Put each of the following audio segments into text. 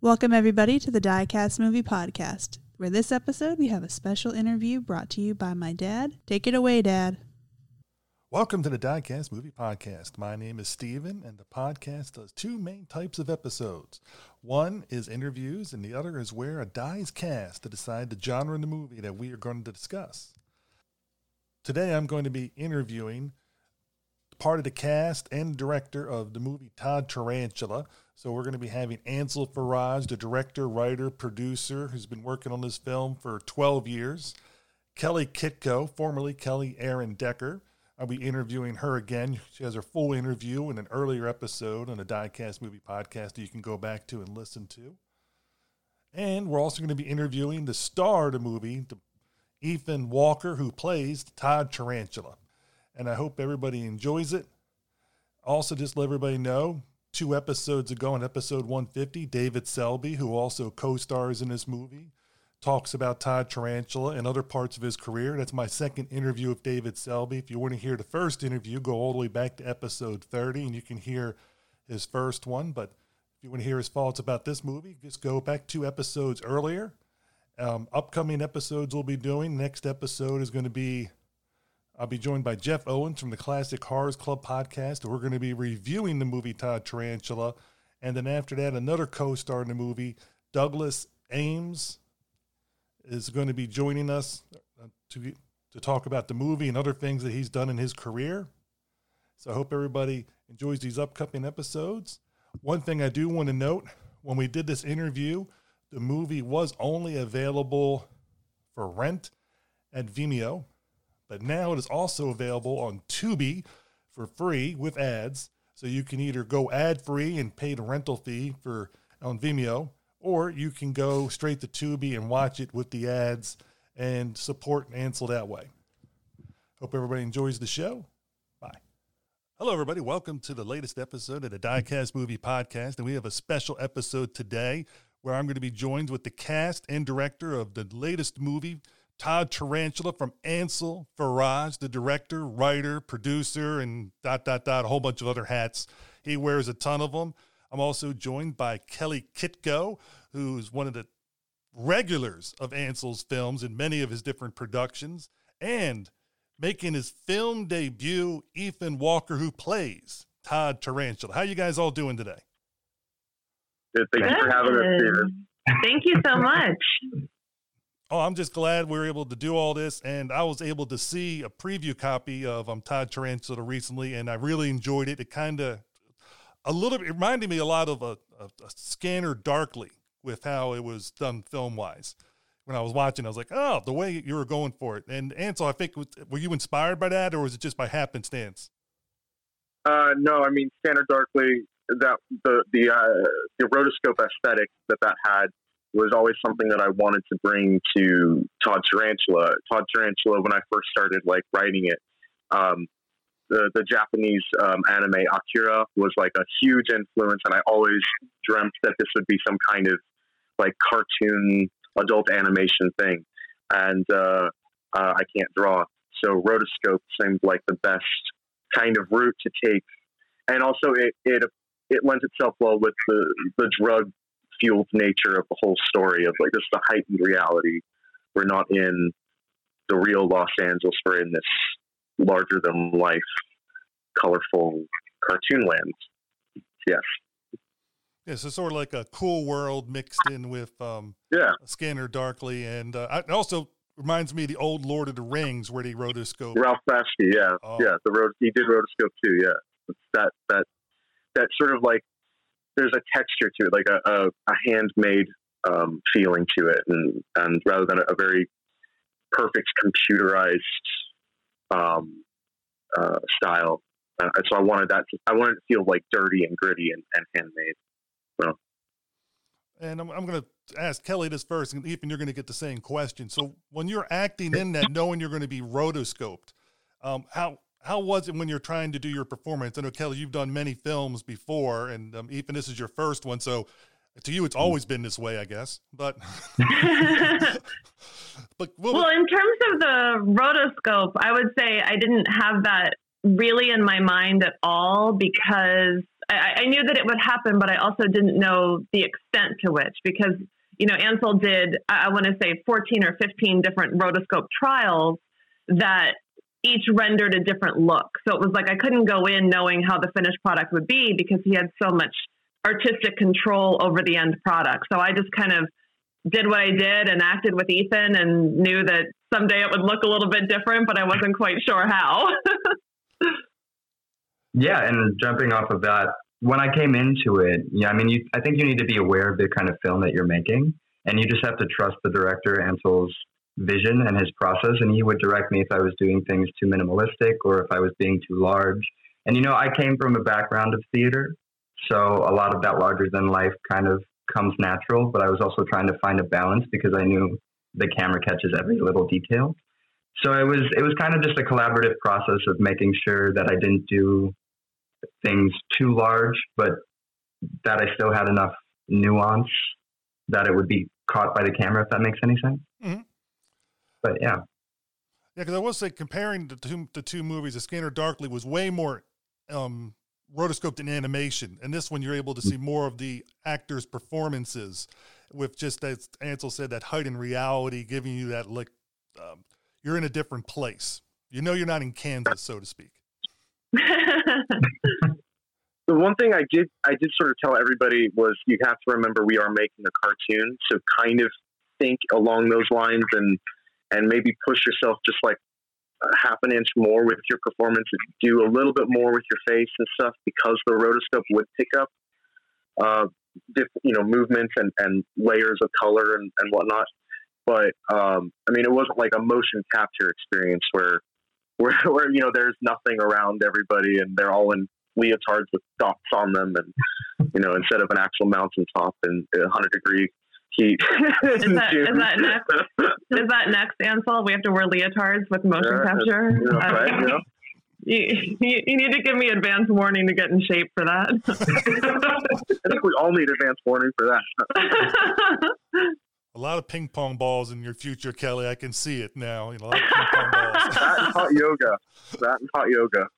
Welcome, everybody, to the Diecast Movie Podcast, where this episode we have a special interview brought to you by my dad. Take it away, Dad. Welcome to the Diecast Movie Podcast. My name is Steven, and the podcast does two main types of episodes. One is interviews, and the other is where a die is cast to decide the genre of the movie that we are going to discuss. Today, I'm going to be interviewing part of the cast and director of the movie Todd Tarantula. So we're going to be having Ansel Faraj, the director, writer, producer, who's been working on this film for 12 years. Kelly Kitko, formerly Kelly Erin Decker. I'll be interviewing her again. She has her full interview in an earlier episode on a Diecast movie podcast that you can go back to and listen to. And we're also going to be interviewing the star of the movie, Ethan Walker, who plays Todd Tarantula and I hope everybody enjoys it. Also, just let everybody know two episodes ago, in episode 150, David Selby, who also co stars in this movie, talks about Todd Tarantula and other parts of his career. That's my second interview with David Selby. If you want to hear the first interview, go all the way back to episode 30 and you can hear his first one. But if you want to hear his thoughts about this movie, just go back two episodes earlier. Um, upcoming episodes we'll be doing. Next episode is going to be I'll be joined by Jeff Owens from the Classic Horrors Club podcast. We're going to be reviewing the movie Todd Tarantula. And then after that, another co star in the movie, Douglas Ames, is going to be joining us uh, to, to talk about the movie and other things that he's done in his career. So I hope everybody enjoys these upcoming episodes. One thing I do want to note when we did this interview, the movie was only available for rent at Vimeo. But now it is also available on Tubi for free with ads. So you can either go ad free and pay the rental fee for on Vimeo, or you can go straight to Tubi and watch it with the ads and support Ansel that way. Hope everybody enjoys the show. Bye. Hello, everybody. Welcome to the latest episode of the Diecast Movie Podcast. And we have a special episode today where I'm going to be joined with the cast and director of the latest movie Todd Tarantula from Ansel Faraj, the director, writer, producer, and dot, dot, dot, a whole bunch of other hats. He wears a ton of them. I'm also joined by Kelly Kitko, who's one of the regulars of Ansel's films in many of his different productions, and making his film debut, Ethan Walker, who plays Todd Tarantula. How you guys all doing today? Good. Thanks for having us, Steven. Thank you so much. Oh, I'm just glad we were able to do all this, and I was able to see a preview copy of um, Todd Tarantula recently, and I really enjoyed it. It kind of a little bit reminded me a lot of a, a, a, Scanner Darkly with how it was done film wise. When I was watching, I was like, "Oh, the way you were going for it." And Ansel, I think, were you inspired by that, or was it just by happenstance? Uh, no, I mean Scanner Darkly. That the the uh, the rotoscope aesthetic that that had was always something that I wanted to bring to Todd Tarantula. Todd Tarantula, when I first started like writing it, um, the the Japanese um, anime Akira was like a huge influence, and I always dreamt that this would be some kind of like cartoon adult animation thing. And uh, uh, I can't draw, so rotoscope seemed like the best kind of route to take, and also it it it lends itself well with the the drug fueled nature of the whole story of like this is a heightened reality. We're not in the real Los Angeles. We're in this larger than life, colorful cartoon land. Yes. Yeah, so sort of like a cool world mixed in with um, yeah Scanner Darkly, and uh, it also reminds me of the old Lord of the Rings where they rotoscope. Ralph Bakshi, yeah, oh. yeah, the road he did rotoscope too. Yeah, it's that that that sort of like there's a texture to it, like a, a, a handmade um, feeling to it, and and rather than a, a very perfect computerized um, uh, style. Uh, so I wanted that. To, I wanted to feel like dirty and gritty and, and handmade. So. And I'm, I'm going to ask Kelly this first, and Ethan, you're going to get the same question. So when you're acting in that, knowing you're going to be rotoscoped, um, how how was it when you're trying to do your performance? I know Kelly, you've done many films before, and um, even this is your first one, so to you, it's always been this way, I guess. But, but well, in terms of the rotoscope, I would say I didn't have that really in my mind at all because I, I knew that it would happen, but I also didn't know the extent to which because you know Ansel did I, I want to say 14 or 15 different rotoscope trials that each rendered a different look. So it was like I couldn't go in knowing how the finished product would be because he had so much artistic control over the end product. So I just kind of did what I did and acted with Ethan and knew that someday it would look a little bit different, but I wasn't quite sure how. yeah, and jumping off of that, when I came into it, yeah, I mean, you, I think you need to be aware of the kind of film that you're making, and you just have to trust the director Ansel's vision and his process, and he would direct me if I was doing things too minimalistic or if I was being too large. And you know, I came from a background of theater, so a lot of that larger than life kind of comes natural, but I was also trying to find a balance because I knew the camera catches every little detail. So it was it was kind of just a collaborative process of making sure that I didn't do things too large, but that I still had enough nuance that it would be caught by the camera, if that makes any sense. Mm-hmm. But yeah. Yeah, because I will say comparing the two, the two movies, The Scanner Darkly was way more um, rotoscoped in animation, and this one you're able to see more of the actors' performances, with just as Ansel said, that heightened reality, giving you that like um, you're in a different place. You know, you're not in Kansas, so to speak. the one thing I did I did sort of tell everybody was you have to remember we are making a cartoon, so kind of think along those lines and and maybe push yourself just like half an inch more with your performance, do a little bit more with your face and stuff because the rotoscope would pick up, uh, diff, you know, movements and, and layers of color and, and whatnot. But um, I mean, it wasn't like a motion capture experience where, where, where you know, there's nothing around everybody and they're all in leotards with dots on them, and you know, instead of an actual mountain top and 100 degree heat. is, that, is that next? Is that next, Ansel? We have to wear leotards with motion yeah, capture. Yeah, uh, right, yeah. You, you, you, need to give me advance warning to get in shape for that. I think we all need advance warning for that. a lot of ping pong balls in your future, Kelly. I can see it now. You know, a lot of ping pong balls. That and hot yoga. That and hot yoga.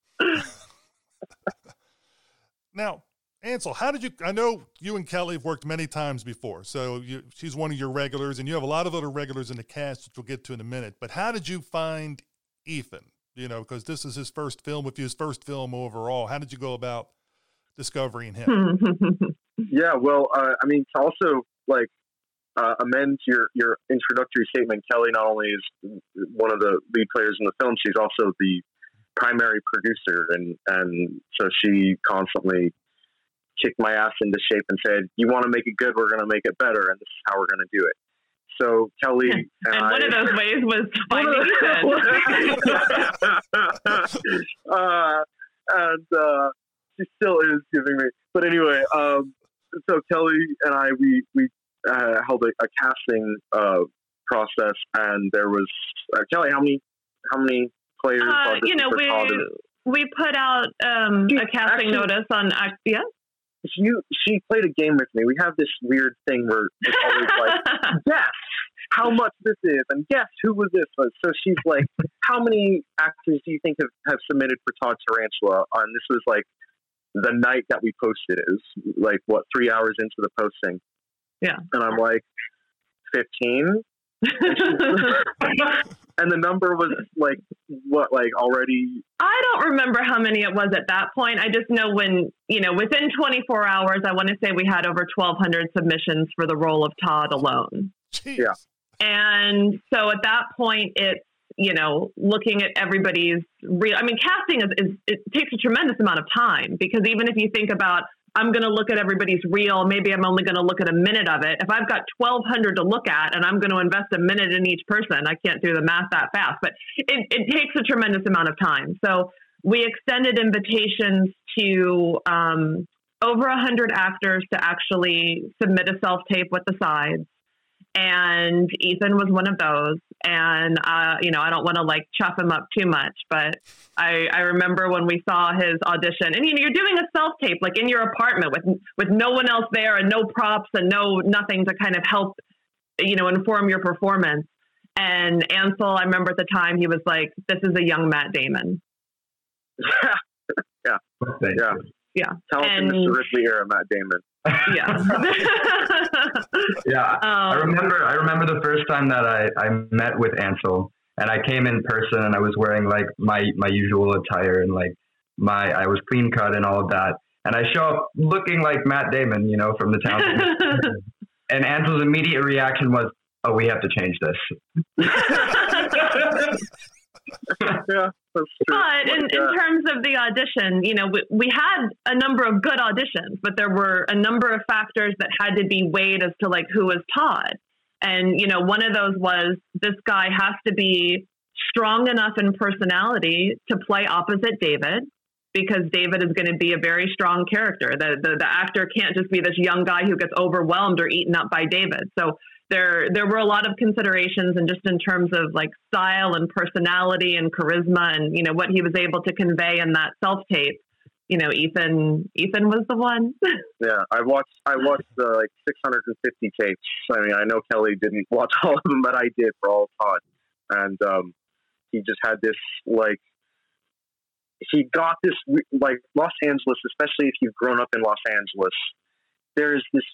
now, Ansel, how did you? I know you and Kelly have worked many times before, so you, she's one of your regulars, and you have a lot of other regulars in the cast, which we'll get to in a minute. But how did you find Ethan? You know, because this is his first film with you, his first film overall. How did you go about discovering him? yeah, well, uh, I mean, also like uh, amend your your introductory statement, Kelly not only is one of the lead players in the film, she's also the primary producer, and and so she constantly kicked my ass into shape and said, "You want to make it good? We're going to make it better, and this is how we're going to do it." So Kelly and, and one of those ways was finding uh, and uh, she still is giving me. But anyway, um, so Kelly and I we we uh, held a, a casting uh, process, and there was uh, Kelly. How many how many players? Uh, you know, we we put out um, a casting actually, notice on yeah she she played a game with me. We have this weird thing where it's always like, guess how much this is, and guess who was this was. So she's like, how many actors do you think have, have submitted for Todd Tarantula? And this was like the night that we posted it. was like what three hours into the posting. Yeah, and I'm like, fifteen. and the number was like what like already? I don't remember how many it was at that point. I just know when you know within 24 hours i want to say we had over 1200 submissions for the role of todd alone. Jeez. yeah. And so at that point it's you know looking at everybody's real i mean casting is, is it takes a tremendous amount of time because even if you think about I'm going to look at everybody's reel. Maybe I'm only going to look at a minute of it. If I've got 1,200 to look at and I'm going to invest a minute in each person, I can't do the math that fast, but it, it takes a tremendous amount of time. So we extended invitations to um, over 100 actors to actually submit a self tape with the sides and Ethan was one of those. And uh, you know, I don't want to like chop him up too much, but I, I remember when we saw his audition, and you know, you're doing a self tape like in your apartment with with no one else there and no props and no nothing to kind of help, you know, inform your performance. And Ansel, I remember at the time he was like, "This is a young Matt Damon." yeah, yeah. Yeah. Talented And- Mr. Ripley era Matt Damon. Yeah. Yeah, I um, remember. I remember the first time that I, I met with Ansel, and I came in person, and I was wearing like my my usual attire, and like my I was clean cut and all of that, and I show up looking like Matt Damon, you know, from the town. and Ansel's immediate reaction was, "Oh, we have to change this." yeah. But in, in terms of the audition, you know, we, we had a number of good auditions, but there were a number of factors that had to be weighed as to like who was Todd. And, you know, one of those was this guy has to be strong enough in personality to play opposite David because David is going to be a very strong character. The, the, the actor can't just be this young guy who gets overwhelmed or eaten up by David. So there, there were a lot of considerations and just in terms of like style and personality and charisma and, you know, what he was able to convey in that self tape. You know, Ethan, Ethan was the one. yeah, I watched I watched the like 650 tapes. I mean, I know Kelly didn't watch all of them, but I did for all Todd. And um, he just had this like he got this like Los Angeles, especially if you've grown up in Los Angeles. There's this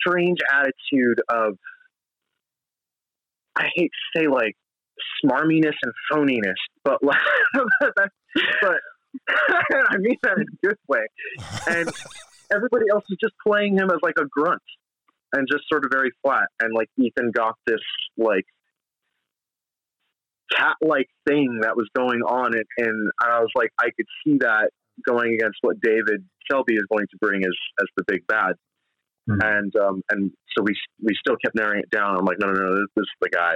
strange attitude of I hate to say like smarminess and phoniness, but like, but I mean that in a good way. And everybody else is just playing him as like a grunt and just sort of very flat. And like Ethan got this like cat like thing that was going on and, and I was like I could see that going against what David Selby is going to bring as as the big bad. Mhm. And um and so we we still kept narrowing it down. I'm like, no no no, this, this is the guy.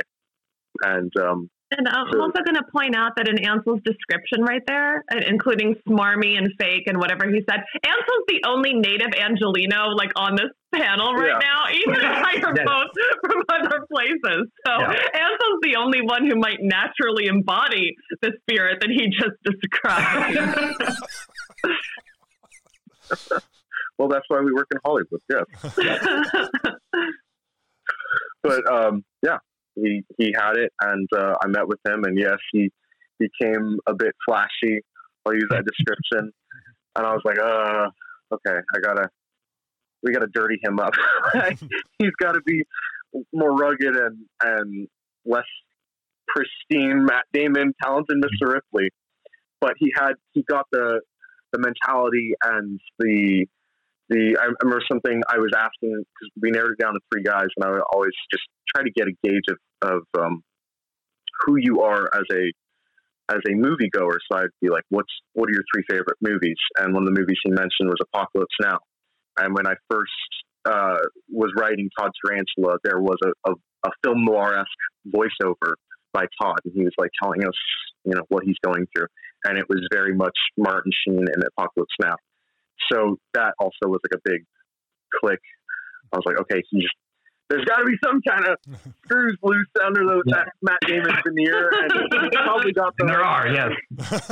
And um And I'm Sure. also going to point out that in Ansel's description right there, uh, including smarmy and fake and whatever he said, Ansel's the only native Angelino like on this panel right Yeah. now. Ethan and I are both from other places. So Yeah. Ansel's the only one who might naturally embody the spirit that he just described. well that's why we work in Hollywood, yes. but um, yeah, he he had it, and uh, I met with him, and yes, he became a bit flashy. I'll use that description, and I was like, uh, okay, I gotta, we gotta dirty him up. He's got to be more rugged and and less pristine. Matt Damon, talented Mr. Ripley, but he had he got the the mentality and the the I remember something I was asking because we narrowed it down to three guys, and I would always just try to get a gauge of of um, who you are as a as a moviegoer. So I'd be like, "What's what are your three favorite movies?" And one of the movies he mentioned was Apocalypse Now. And when I first uh, was writing Todd Tarantula, there was a, a, a film noir esque voiceover by Todd, and he was like telling us, you know, what he's going through, and it was very much Martin Sheen in Apocalypse Now. So that also was like a big click. I was like, okay, he's there's got to be some kind of screws loose under the, that Matt Damon veneer, and probably got the there are, yes.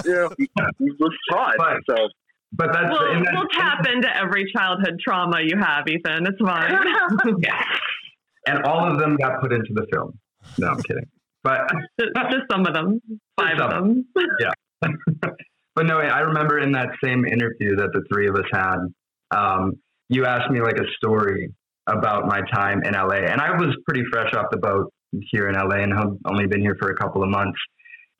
You know, he, he was Todd, But- so But that's we'll, in we'll tap into every childhood trauma you have, Ethan. It's fine. and all of them got put into the film. No, I'm kidding. But just, just some of them. Five of some. them. But no, I remember in that same interview that the three of us had, um, you asked me like a story about my time in LA, and I was pretty fresh off the boat here in LA and have only been here for a couple of months.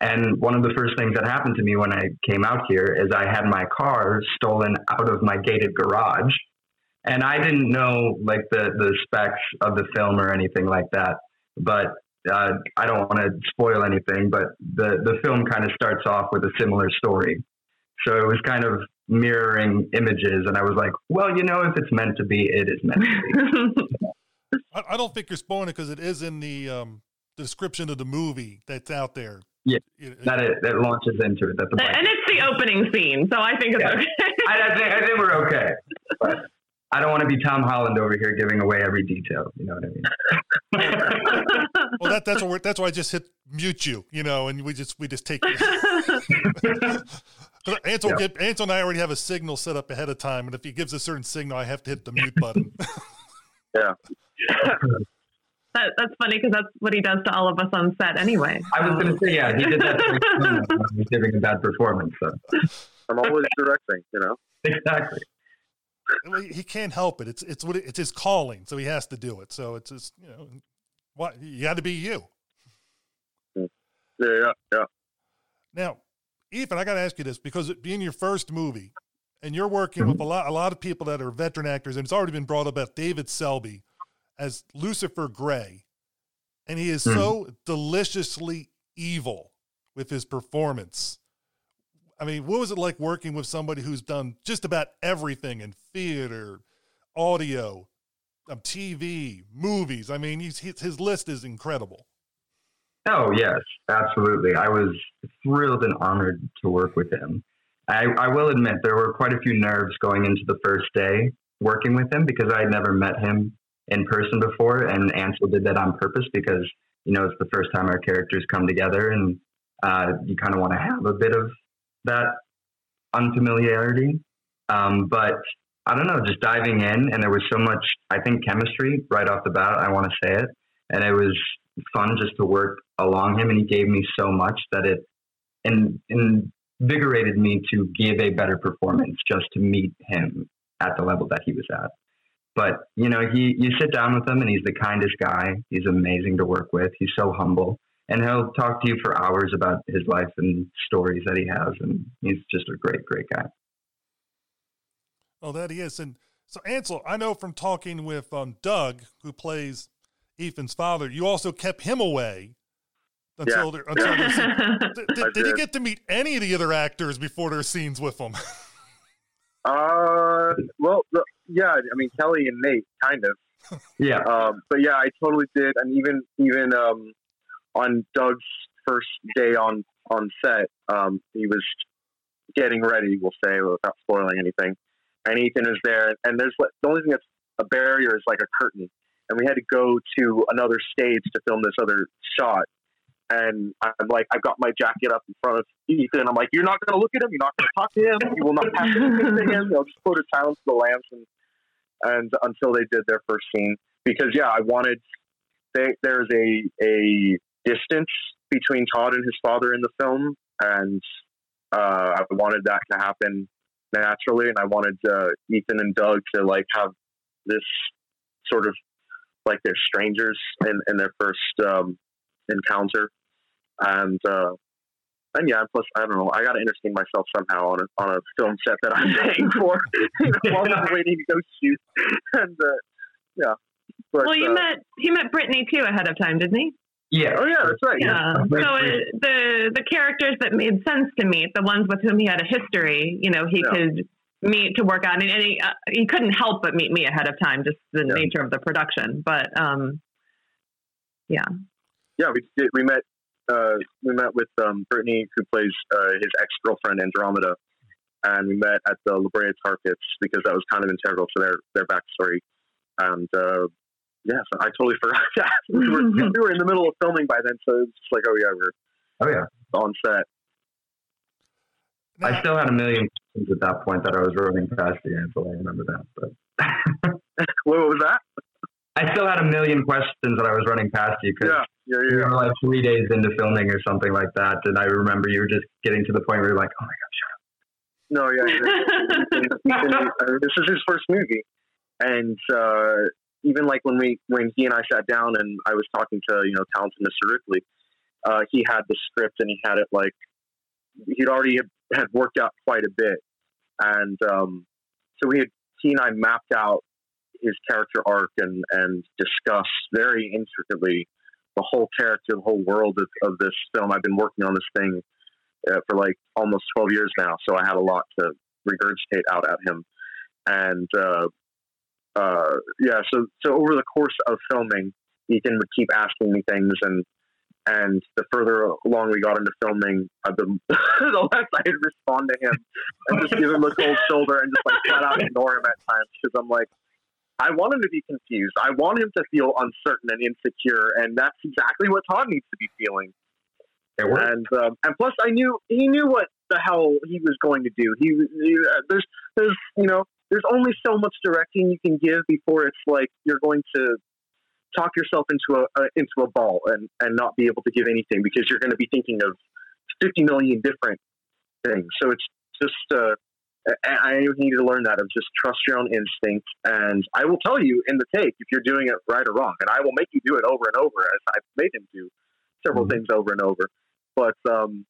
And one of the first things that happened to me when I came out here is I had my car stolen out of my gated garage, and I didn't know like the the specs of the film or anything like that. But uh, I don't want to spoil anything, but the the film kind of starts off with a similar story. So it was kind of mirroring images, and I was like, well, you know, if it's meant to be, it is meant to be. I, I don't think you're spoiling it because it is in the um, description of the movie that's out there. Yeah, It- that it that launches into it. That the and it's the opening scene, so I think it's Yeah. okay. I, I think I think we're okay. But I don't want to be Tom Holland over here giving away every detail. You know what I mean? well, that, that's what we're, that's why I just hit mute you, you know, and we just we just take. Because Ansel, Yeah. get, Ansel and I already have a signal set up ahead of time, and if he gives a certain signal, I have to hit the mute button. yeah. that, that's funny because that's what he does to all of us on set anyway. I was going to say, yeah, he did that. to me when he giving a bad performance. So I'm always directing, you know. exactly. He can't help it. It's it's what it, it's his calling, so he has to do it. So it's just you know, what you got to be you. Yeah, yeah. Yeah. Now, Ethan, I got to ask you this because it being your first movie, and you're working mm-hmm. with a lot a lot of people that are veteran actors, and it's already been brought up about David Selby as Lucifer Gray, and he is mm-hmm. so deliciously evil with his performance. I mean, what was it like working with somebody who's done just about everything in theater, audio, um, TV, movies? I mean, he's, his list is incredible. Oh, yes, absolutely. I was thrilled and honored to work with him. I, I will admit there were quite a few nerves going into the first day working with him because I had never met him in person before, and Ansel did that on purpose because you know it's the first time our characters come together, and uh, you kind of want to have a bit of that unfamiliarity. Um, but I don't know, just diving in, and there was so much, I think, chemistry right off the bat. I want to say it, and it was fun just to work along him, and he gave me so much that it in, invigorated me to give a better performance just to meet him at the level that he was at. But you know, he you sit down with him, and he's the kindest guy. He's amazing to work with. He's so humble, and he'll talk to you for hours about his life and stories that he has, and he's just a great, great guy. Oh, that he is, and so Ansel, I know from talking with um, Doug, who plays Ethan's father, you also kept him away until yeah. until yeah. did, did, did, he get to meet any of the other actors before their scenes with them? uh, well, yeah, I mean Kelly and Nate, kind of. yeah. Um, but yeah, I totally did, and even even um, on Doug's first day on on set, um, he was getting ready. We'll say without spoiling anything, and Ethan is there, and there's the only thing that's a barrier is like a curtain and we had to go to another stage to film this other shot. And I'm like, I've got my jacket up in front of Ethan. I'm like, you're not going to look at him. You're not going to talk to him. You will not pass anything to him. They'll just put a silence to the lamps and, and until they did their first scene. Because yeah, I wanted. They, there's a a distance between Todd and his father in the film, and uh, I wanted that to happen naturally, and I wanted uh, Ethan and Doug to like have this sort of like they're strangers in, in their first um, encounter, and uh, and yeah, plus I don't know, I got to entertain myself somehow on a on a film set that I'm paying for, you know, while I'm waiting to go shoot, and uh, yeah. But, well, you uh, met he met Brittany too ahead of time, didn't he? Yeah. Oh, yeah, that's right. Yeah. So it, the the characters that made sense to meet, the ones with whom he had a history, you know, he yeah. could meet to work on, and, and he, uh, he couldn't help but meet me ahead of time, just the yeah. nature of the production. But um, yeah, yeah, we did. We met. Uh, we met with um, Brittany, who plays uh, his ex girlfriend Andromeda, and we met at the La Brea Tar Pits because that was kind of integral to their their backstory. And uh, yeah, so I totally forgot that we were we were in the middle of filming by then, so it's like, oh yeah, we're oh yeah on set. I still had a million questions at that point that I was running past the answer. I remember that. But what was that? I still had a million questions that I was running past you because yeah, yeah, yeah. we were like three days into filming or something like that, and I remember you were just getting to the point where you're like, "Oh my god, shut up." No, yeah, this is his first movie, and uh, even like when we when he and I sat down and I was talking to you know talented Mr. Ripley, uh, he had the script and he had it like he'd already had worked out quite a bit, and um, so we had he and I mapped out his character arc and and discussed very intricately the whole character, the whole world of, of this film. I've been working on this thing uh, for like almost twelve years now, so I had a lot to regurgitate out at him, and uh, uh, yeah, so so over the course of filming, Ethan would keep asking me things and and the further along we got into filming, uh, the, the less I'd respond to him and just give him a cold shoulder and just like flat out ignore him at times because I'm like, I want him to be confused. I want him to feel uncertain and insecure, and that's exactly what Todd needs to be feeling. And um, and plus, I knew he knew what the hell he was going to do. He, he uh, there's there's you know there's only so much directing you can give before it's like you're going to talk yourself into a, into a ball and and not be able to give anything because you're going to be thinking of 50 million different things. So it's just uh, I need to learn that of just trust your own instinct. And I will tell you in the take if you're doing it right or wrong. And I will make you do it over and over as I've made him do several Mhm. things over and over. But um,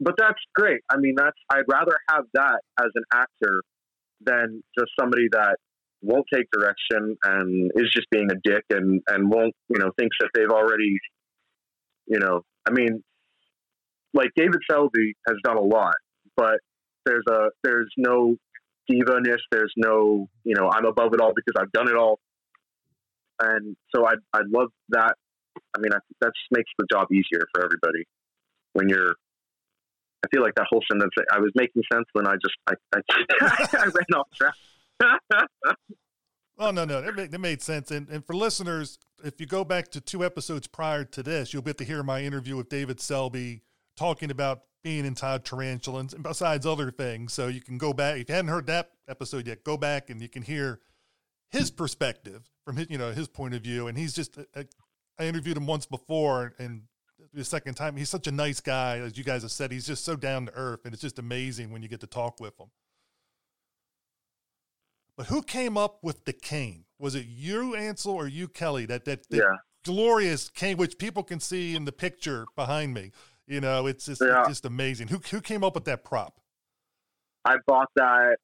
but that's great. I mean, that's I'd rather have that as an actor than just somebody that won't take direction and is just being a dick and and won't you know thinks that they've already you know I mean like David Selby has done a lot, but there's a there's no diva-ness. There's no you know I'm above it all because I've done it all, and so I I love that. I mean I that just makes the job easier for everybody when you're. I feel like that whole sentence I was making sense when I just I I, I ran off track. Oh no, no, that made, that made sense. And and for listeners, if you go back to two episodes prior to this, you'll get to hear my interview with David Selby talking about being in Todd Tarantula and besides other things. So you can go back if you hadn't heard that episode yet, go back and you can hear his perspective from his you know his point of view. And he's just I I interviewed him once before and the second time he's such a nice guy as you guys have said he's just so down to earth and it's just amazing when you get to talk with him but who came up with the cane? Was it you, Ansel, or you, Kelly? That that, that Yeah. glorious cane, which people can see in the picture behind me. You know, it's just Yeah. it's just amazing. Who who came up with that prop? I bought that.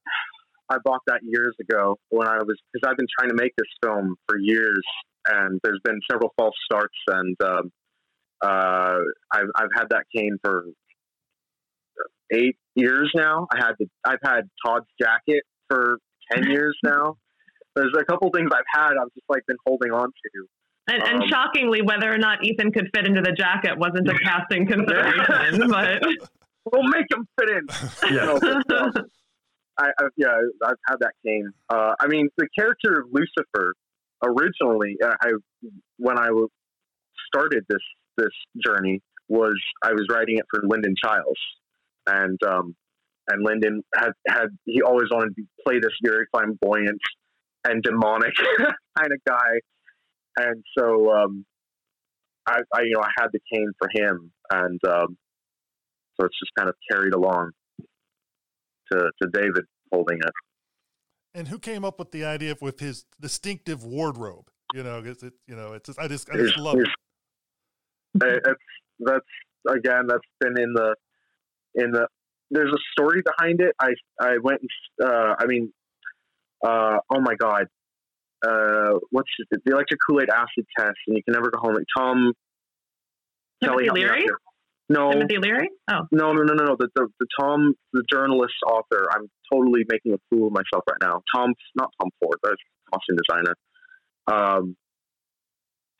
I bought that years ago when I was because I've been trying to make this film for years, and there's been several false starts, and um, uh, I've I've had that cane for eight years now. I had the I've had Todd's jacket for ten years now. There's a couple things I've had. I've just like been holding on to. And, and Um, shockingly, whether or not Ethan could fit into the jacket wasn't a casting consideration. but We'll make him fit in. Yeah. No, but, um, I, I yeah, I've had that cane. Uh, I mean, the character of Lucifer originally, uh, I when I w- started this this journey was I was writing it for Lyndon Childs, and um, and Lyndon had had he always wanted to play this very flamboyant and demonic kind of guy, and so um, I, I you know I had the cane for him, and um, so it's just kind of carried along to to David holding it. And who came up with the idea of, with his distinctive wardrobe? You know, it's it, you know, it's just, I just I just love it. It's that's again that's been in the in the there's a story behind it. I I went and uh, I mean uh, oh my god uh, what's it, the electric Kool Aid acid test and you can never go home. Like Tom Kelly, Timothy me Leary? No, Timothy Leary? Oh. no, no, no, no, no. The, the the Tom the journalist author. I'm totally making a fool of myself right now. Tom, not Tom Ford, but costume designer. Um,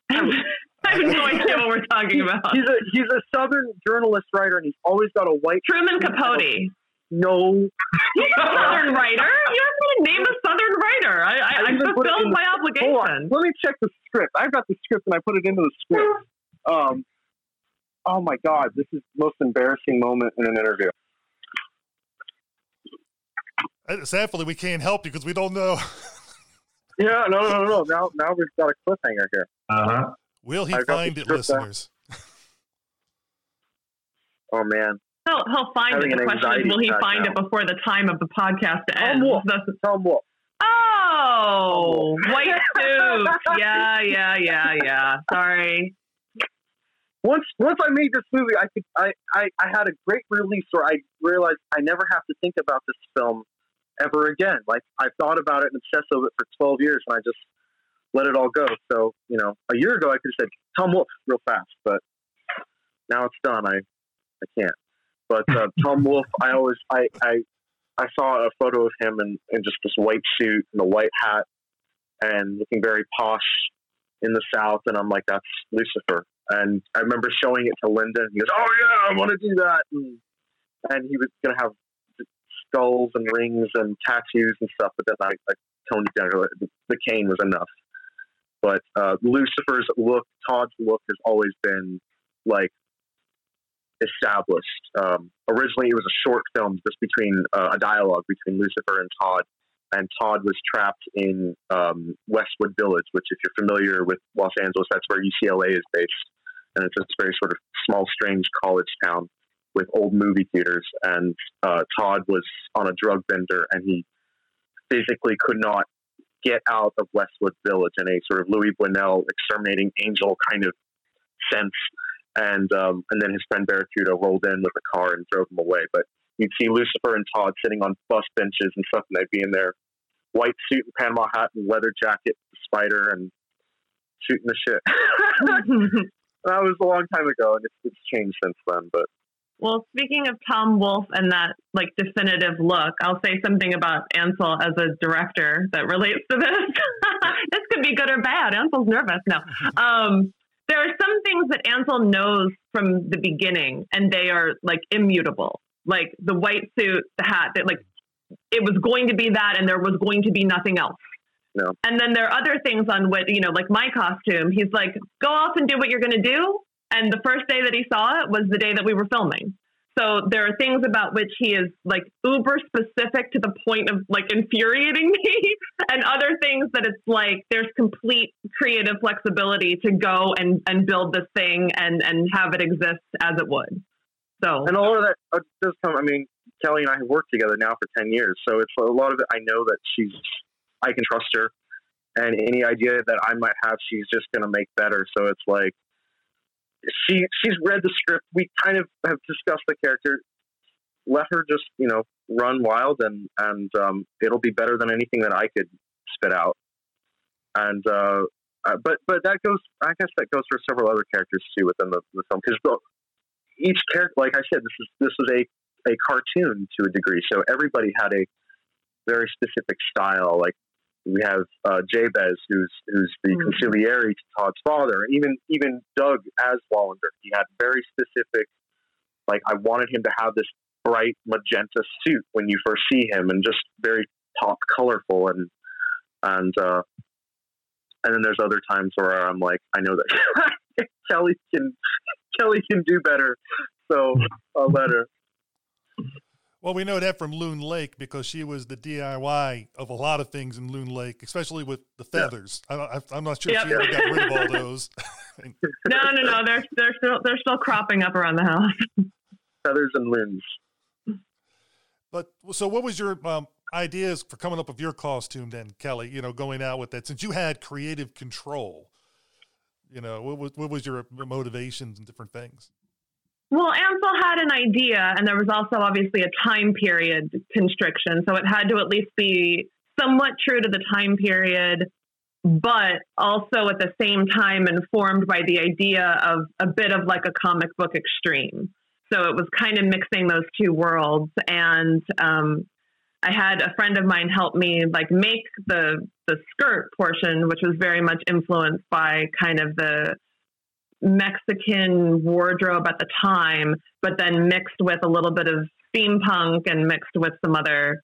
I have no idea what we're talking about. he's a he's a southern journalist writer, and he's always got a white. Truman Capote. No, He's a Southern writer. You have to name a Southern writer. I, I, I I even put it in fulfilled the- my hold on. obligation. Let me check the script. I've got the script, and I put it into the script. Um, oh my god, this is the most embarrassing moment in an interview. Sadly, we can't help you because we don't know. Yeah, no, no, no, no. Now, now we've got a cliffhanger here. Uh huh. Will he I got find it, listeners? Oh man, He'll, he'll find Having it. The question is, will he find now. it before the time of the podcast Tom ends? Wolfe. That's- Tom Wolfe. oh, white suit. Yeah, yeah, yeah, yeah. Sorry. once once I made this movie, I could I, I, I had a great release where I realized I never have to think about this film ever again. Like I thought about it and obsessed over it for twelve years, and I just let it all go. So you know, a year ago I could have said Tom Wolfe real fast, but now it's done. I I can't. But uh, Tom Wolfe, I always I, I I saw a photo of him in, in just this white suit and a white hat and looking very posh in the South, and I'm like, that's Lucifer. And I remember showing it to Lyndon, and He goes, "Oh yeah, I want to do that." And, and he was gonna have skulls and rings and tattoos and stuff, but then I, I toned it down. The, cane was enough. But uh, Lucifer's look, Todd's look, has always been like established. Um, originally, it was a short film just between uh, a dialogue between Lucifer and Todd, and Todd was trapped in um, Westwood Village, which, if you're familiar with Los Angeles, that's where UCLA is based, and it's this very sort of small, strange college town with old movie theaters, and uh, Todd was on a drug bender, and he physically could not get out of Westwood Village in a sort of Luis Buñuel exterminating angel kind of sense. And um, and then his friend Barracuda rolled in with a car and drove him away. But you'd see Lucifer and Todd sitting on bus benches and stuff, and they'd be in their white suit and Panama hat and leather jacket, spider, and shooting the shit. that was a long time ago, and it's, it's changed since then. But well, speaking of Tom Wolfe and that like definitive look, I'll say something about Ansel as a director that relates to this. this could be good or bad. Ansel's nervous. No. Um, there are some things that Ansel knows from the beginning, and they are like immutable. Like the white suit, the hat, that like it was going to be that, and there was going to be nothing else. No. And then there are other things on what you know, like my costume. He's like, go off and do what you're going to do. And the first day that he saw it was the day that we were filming. So there are things about which he is like uber specific to the point of like infuriating me, and other things that it's like there's complete creative flexibility to go and and build this thing and and have it exist as it would. So and all of that uh, does come. I mean, Kelly and I have worked together now for ten years, so it's a lot of it. I know that she's, I can trust her, and any idea that I might have, she's just going to make better. So it's like she she's read the script. We kind of have discussed the character. Let her just you know run wild, and and um, it'll be better than anything that I could spit out. And uh, uh, but but that goes. I guess that goes for several other characters too within the, the film because each character, like I said, this is this is a a cartoon to a degree, so everybody had a very specific style. Like we have uh, Jabez, who's who's the mm-hmm. consigliere to Todd's father. Even even Doug as Wallander, he had very specific. Like I wanted him to have this bright magenta suit when you first see him, and just very pop colorful and and uh, and then there's other times where I'm like, I know that Kelly can Kelly can do better, so I'll let her. Well, we know that from Loon Lake because she was the DIY of a lot of things in Loon Lake, especially with the feathers. Yeah. I, am not sure yep. she ever got rid of all those. no, no, no. They're they're still they're still cropping up around the house. Feathers and loons. But so, what was your um, ideas for coming up with your costume then, Kelly? You know, going out with that since you had creative control. You know, what was what was your motivations and different things? Well, Ansel had an idea, and there was also obviously a time period constriction. So it had to at least be somewhat true to the time period, but also at the same time informed by the idea of a bit of like a comic book extreme. So it was kind of mixing those two worlds. And um, I had a friend of mine help me like make the the skirt portion, which was very much influenced by kind of the Mexican wardrobe at the time, but then mixed with a little bit of steampunk and mixed with some other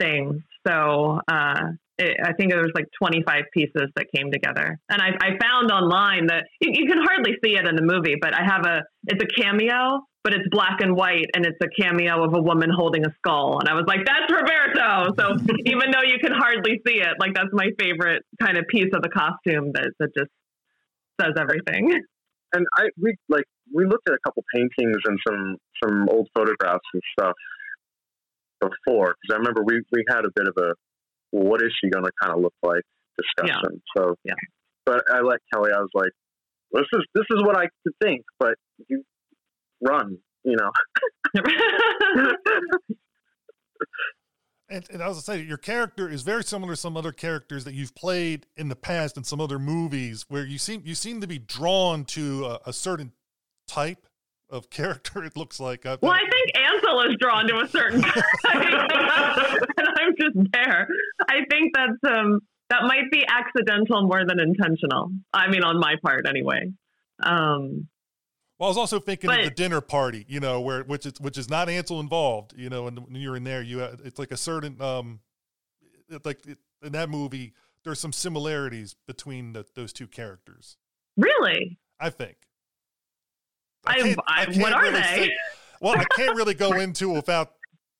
things. So uh, it, I think there was like 25 pieces that came together. And I, I found online that you, you, can hardly see it in the movie, but I have a it's a cameo, but it's black and white, and it's a cameo of a woman holding a skull. And I was like, that's Roberto. So even though you can hardly see it, like that's my favorite kind of piece of the costume that that just says everything and I we like we looked at a couple paintings and some some old photographs and stuff before because I remember we we had a bit of a well, what is she going to kind of look like discussion. Yeah. So yeah, but I let Kelly. I was like, this is this is what I could think, but you run, you know. And, and I was say, your character is very similar to some other characters that you've played in the past in some other movies, where you seem you seem to be drawn to a, a certain type of character. It looks like. I've, well, I think Ansel is drawn to a certain, type, and I'm just there. I think that's um that might be accidental more than intentional. I mean, on my part, anyway. Um, well, I was also thinking but, of the dinner party, you know, where which is which is not Ansel involved, you know, and when you're in there, you it's like a certain um, like it, in that movie, there's some similarities between the, those two characters. Really? I think. I, I, I what are really they? Say, well, I can't really go into without.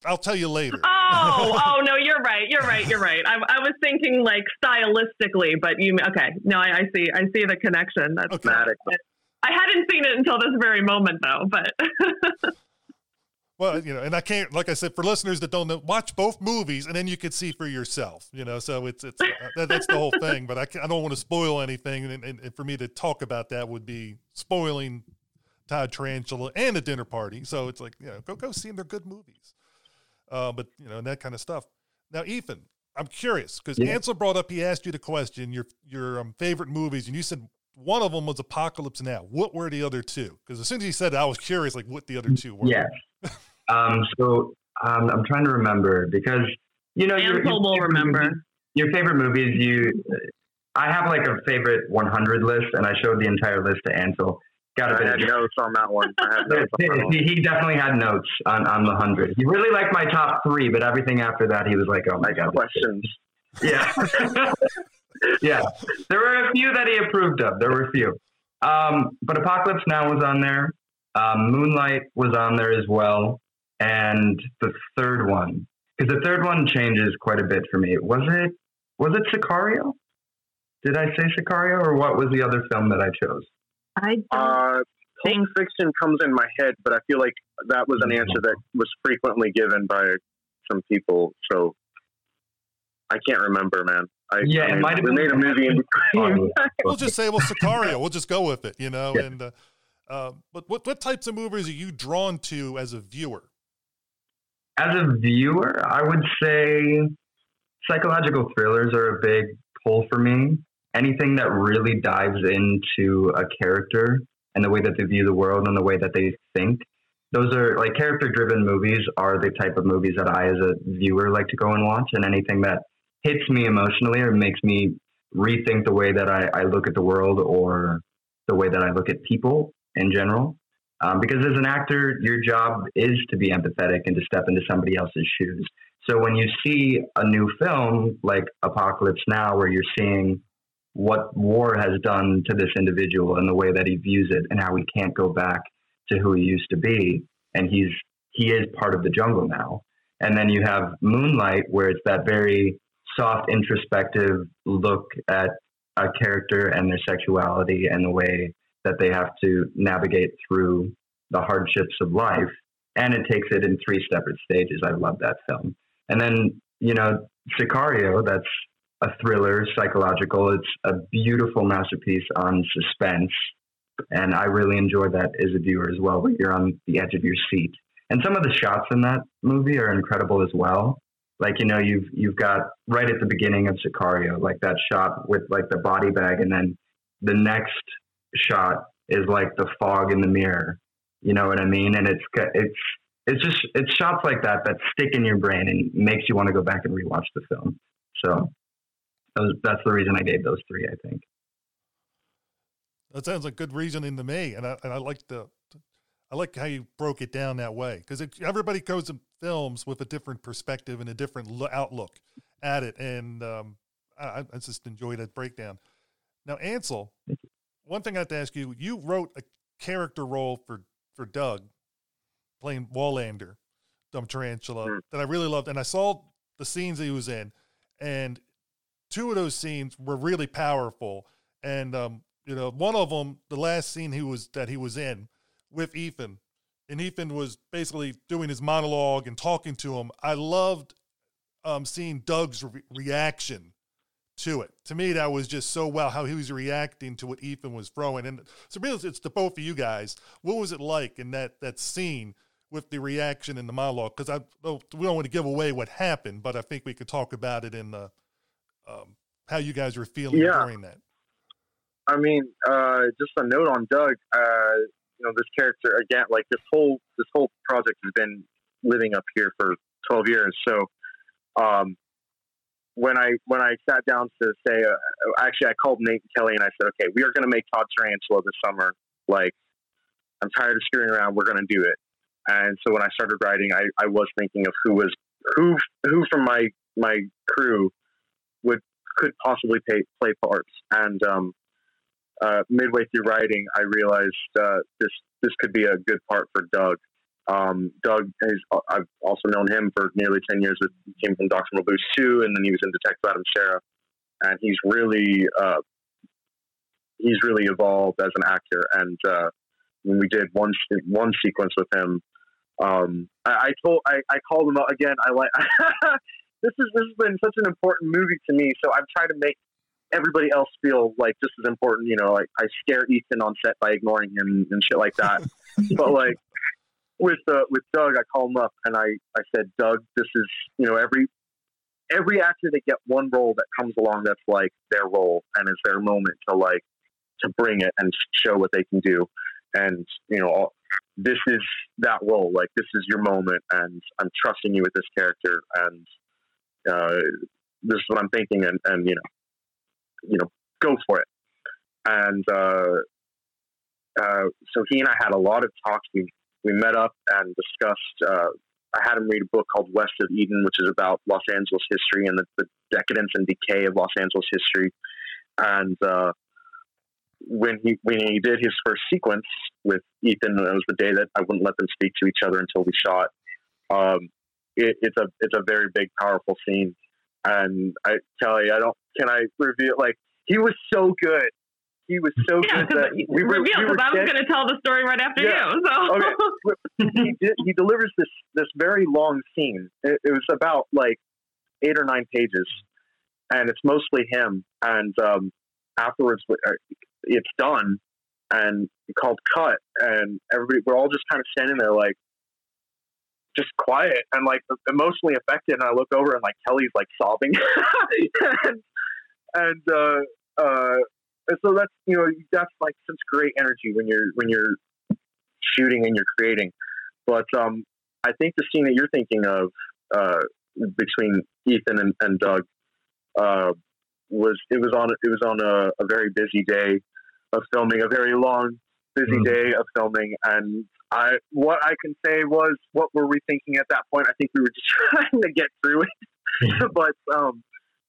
I'll tell you later. Oh, oh no, you're right. You're right. You're right. I, I was thinking like stylistically, but you okay? No, I, I see. I see the connection. That's okay. Matic. I hadn't seen it until this very moment, though. But Well, you know, and I can't, like I said, for listeners that don't know, watch both movies, and then you can see for yourself. You know, so it's it's uh, that, that's the whole thing. But I, I don't want to spoil anything, and, and, and, for me to talk about that would be spoiling Todd Tarantula and a dinner party. So it's like, you know, go go see them. They're good movies. Uh, but you know, and that kind of stuff. Now, Ethan, I'm curious because yeah. Ansel brought up. He asked you the question, your your um, favorite movies, and you said one of them was Apocalypse Now. What were the other two? Because as soon as he said it, I was curious, like what the other two were. Yeah. Um, so um, I'm trying to remember because you know your, your will remember movies, your favorite movies. You, I have like a favorite 100 list, and I showed the entire list to Ansel. Got a bit of notes on that one. he, he, definitely had notes on, on the hundred. He really liked my top three, but everything after that, he was like, "Oh my god, questions." Yeah, yeah. There were a few that he approved of. There were a few, um, but Apocalypse Now was on there. Um, Moonlight was on there as well and the third one because the third one changes quite a bit for me. Was it was it Sicario? Did I say Sicario, or what was the other film that I chose? I uh, Pulp Fiction comes in my head, but I feel like that was an answer that was frequently given by some people. So I can't remember, man. I, yeah, I mean, it might have we made a movie in between. we'll just say, well, Sicario. We'll just go with it, you know. Yeah. And uh, uh, but what what types of movies are you drawn to as a viewer? as a viewer, I would say psychological thrillers are a big pull for me. Anything that really dives into a character and the way that they view the world and the way that they think. Those are like character driven movies are the type of movies that I, as a viewer, like to go and watch. And anything that hits me emotionally or makes me rethink the way that I, I look at the world or the way that I look at people in general. Um, because as an actor, your job is to be empathetic and to step into somebody else's shoes. So when you see a new film like Apocalypse Now, where you're seeing what war has done to this individual and the way that he views it and how he can't go back to who he used to be, and he's he is part of the jungle now. And then you have Moonlight, where it's that very soft, introspective look at a character and their sexuality and the way that they have to navigate through the hardships of life. And it takes it in three separate stages. I love that film. And then, you know, Sicario, that's a thriller, psychological. It's a beautiful masterpiece on suspense. And I really enjoy that as a viewer as well, where you're on the edge of your seat. And some of the shots in that movie are incredible as well. Like, you know, you've you've got right at the beginning of Sicario, like that shot with like the body bag, and then the next shot is like the fog in the mirror. You know what I mean? And it's it's it's just it's shots like that that stick in your brain and makes you want to go back and rewatch the film. So that's the reason I gave those three. I think. That sounds like good reasoning to me, and I and I like the I like how you broke it down that way because everybody goes in films with a different perspective and a different lo- outlook at it, and um, I, I, just enjoy that breakdown. Now, Ansel, one thing I have to ask you: you wrote a character role for for Doug, playing Wallander, Dumb Tarantula, mm. that I really loved, and I saw the scenes he was in, and two of those scenes were really powerful, and um, you know, one of them, the last scene he was that he was in with Ethan, and Ethan was basically doing his monologue and talking to him. I loved um, seeing Doug's re- reaction to it. To me, that was just so well how he was reacting to what Ethan was throwing. And so, really, it's to both of you guys. What was it like in that that scene with the reaction in the monologue? Because I we don't want to give away what happened, but I think we could talk about it in the um, how you guys were feeling yeah. during that. I mean, uh, just a note on Doug. Uh, you know, this character again, like this whole this whole project has been living up here for twelve years. So, um, when I when I sat down to say, uh, actually, I called Nate and Kelly and I said, okay, we are going to make Todd Tarantula this summer. Like, I'm tired of screwing around. We're going to do it. And so when I started writing, I, I was thinking of who was who who from my my crew would could possibly pay, play parts. And um, uh, midway through writing, I realized uh, this this could be a good part for Doug. Um, Doug, is, I've also known him for nearly 10 years. He came from Dr. Mabuse too, and then he was in Detective Adam Shara. And he's really, uh, he's really evolved as an actor. And uh, when we did one one sequence with him, Um, I, I told I, I called him up again. I like this is this has been such an important movie to me. So I've tried to make everybody else feel like this is important. You know, like I scare Ethan on set by ignoring him and shit like that. but like with uh, with Doug, I call him up and I I said, Doug, this is you know every every actor they get one role that comes along that's like their role and is their moment to like to bring it and show what they can do. And you know, this is that role. Like this is your moment, and I'm trusting you with this character, and uh, this is what I'm thinking, and and you know, you know, go for it. And uh, uh, so he and I had a lot of talks. We we met up and discussed. Uh, I had him read a book called West of Eden, which is about Los Angeles history and the, the decadence and decay of Los Angeles history. And uh, when he when he did his first sequence with Ethan, it was the day that I wouldn't let them speak to each other until we shot. Um, it, it's a it's a very big, powerful scene, and I Kelly, I don't can I reveal like he was so good. He was so yeah, good that we were. Reveal because we I was going to tell the story right after yeah. you. So okay. he did, he delivers this this very long scene. It, it was about like eight or nine pages, and it's mostly him. And um, afterwards, uh, it's done and called cut and everybody we're all just kind of standing there like just quiet and like emotionally affected and I look over and like Kelly's like sobbing and, and uh uh and so that's you know that's like such great energy when you're when you're shooting and you're creating but um I think the scene that you're thinking of uh between Ethan and, and Doug uh was it was on it was on a, a very busy day of filming, a very long, busy mm. day of filming. And I, what I can say was, what were we thinking at that point? I think we were just trying to get through it. but, um,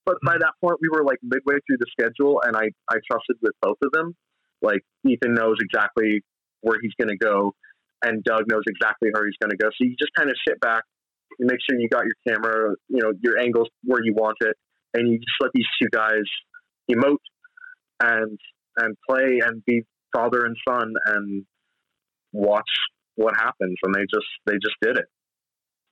but by that point, we were like midway through the schedule, and I, I trusted with both of them. Like Ethan knows exactly where he's going to go, and Doug knows exactly where he's going to go. So you just kind of sit back, you make sure you got your camera, you know, your angles where you want it, and you just let these two guys emote and and play and be father and son and watch what happens. And they just they just did it.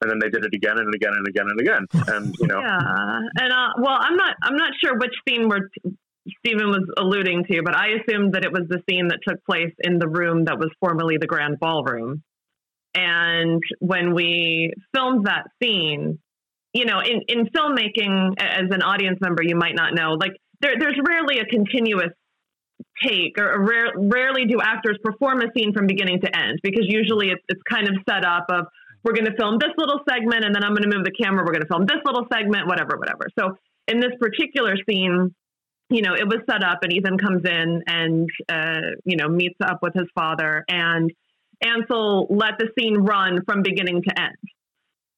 And then they did it again and again and again and again. And you know, yeah. And uh, well, I'm not I'm not sure which scene we're Stephen was alluding to, but I assumed that it was the scene that took place in the room that was formerly the grand ballroom. And when we filmed that scene, you know, in, in filmmaking, as an audience member, you might not know, like there, there's rarely a continuous take or rare, rarely do actors perform a scene from beginning to end because usually it's, it's kind of set up of we're going to film this little segment and then I'm going to move the camera. We're going to film this little segment, whatever, whatever. So in this particular scene, you know, it was set up and Ethan comes in and, uh, you know, meets up with his father and Ansel let the scene run from beginning to end.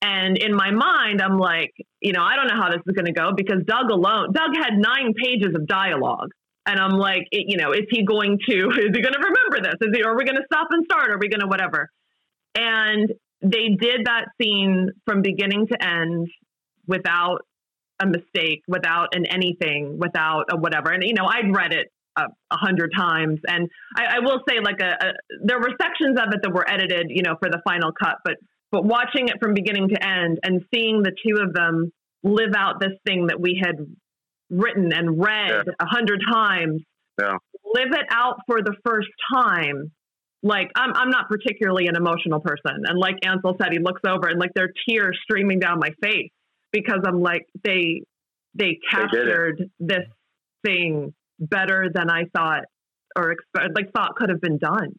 And in my mind, I'm like, you know, I don't know how this is going to go because Doug alone, Doug had nine pages of dialogue. And I'm like, it, you know, is he going to, is he going to remember this? Is he, are we going to stop and start? Are we going to whatever? And they did that scene from beginning to end without a mistake, without an anything, without a whatever. And, you know, I'd read it a, a hundred times. And I, I, will say like a, a, there were sections of it that were edited, you know, for the final cut, but, but watching it from beginning to end and seeing the two of them live out this thing that we had written and read a yeah. hundred times, yeah. live it out for the first time. Like I'm, I'm not particularly an emotional person, and like Ansel said, he looks over and like there are tears streaming down my face because I'm like they, they captured they this thing better than I thought or expect, like thought could have been done.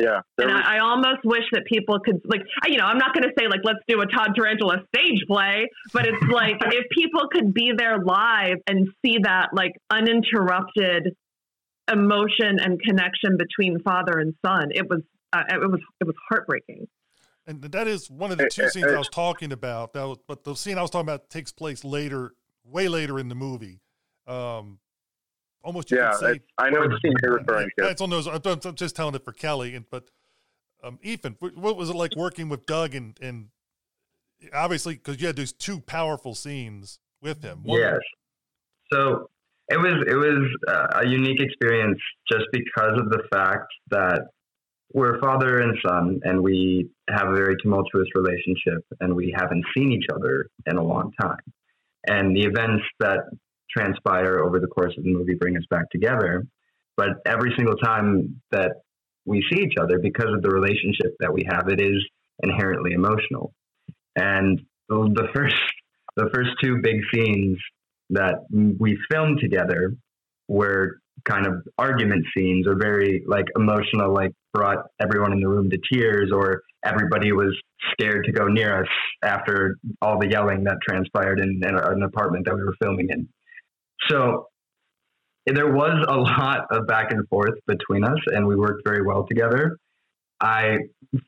Yeah. And was, I, I, almost wish that people could like you know, I'm not gonna say like let's do a Todd Tarantula stage play, but it's like if people could be there live and see that like uninterrupted emotion and connection between father and son, it was uh, it was it was heartbreaking. And that is one of the two scenes I was talking about. That was, but the scene I was talking about takes place later, way later in the movie. Um, almost yeah. Say, I know what scene you're referring to. It's on those. I'm, I'm, just telling it for Kelly, and but um, Ethan, what was it like working with Doug and and obviously because you had those two powerful scenes with him. One yes. So it was it was uh, a unique experience just because of the fact that we're father and son, and we have a very tumultuous relationship, and we haven't seen each other in a long time. And the events that transpire over the course of the movie bring us back together. But every single time that we see each other, because of the relationship that we have, it is inherently emotional. And the first, the first two big scenes that we filmed together were kind of argument scenes or very like emotional, like brought everyone in the room to tears, or everybody was scared to go near us after all the yelling that transpired in, in an apartment that we were filming in. So there was a lot of back and forth between us, and we worked very well together. I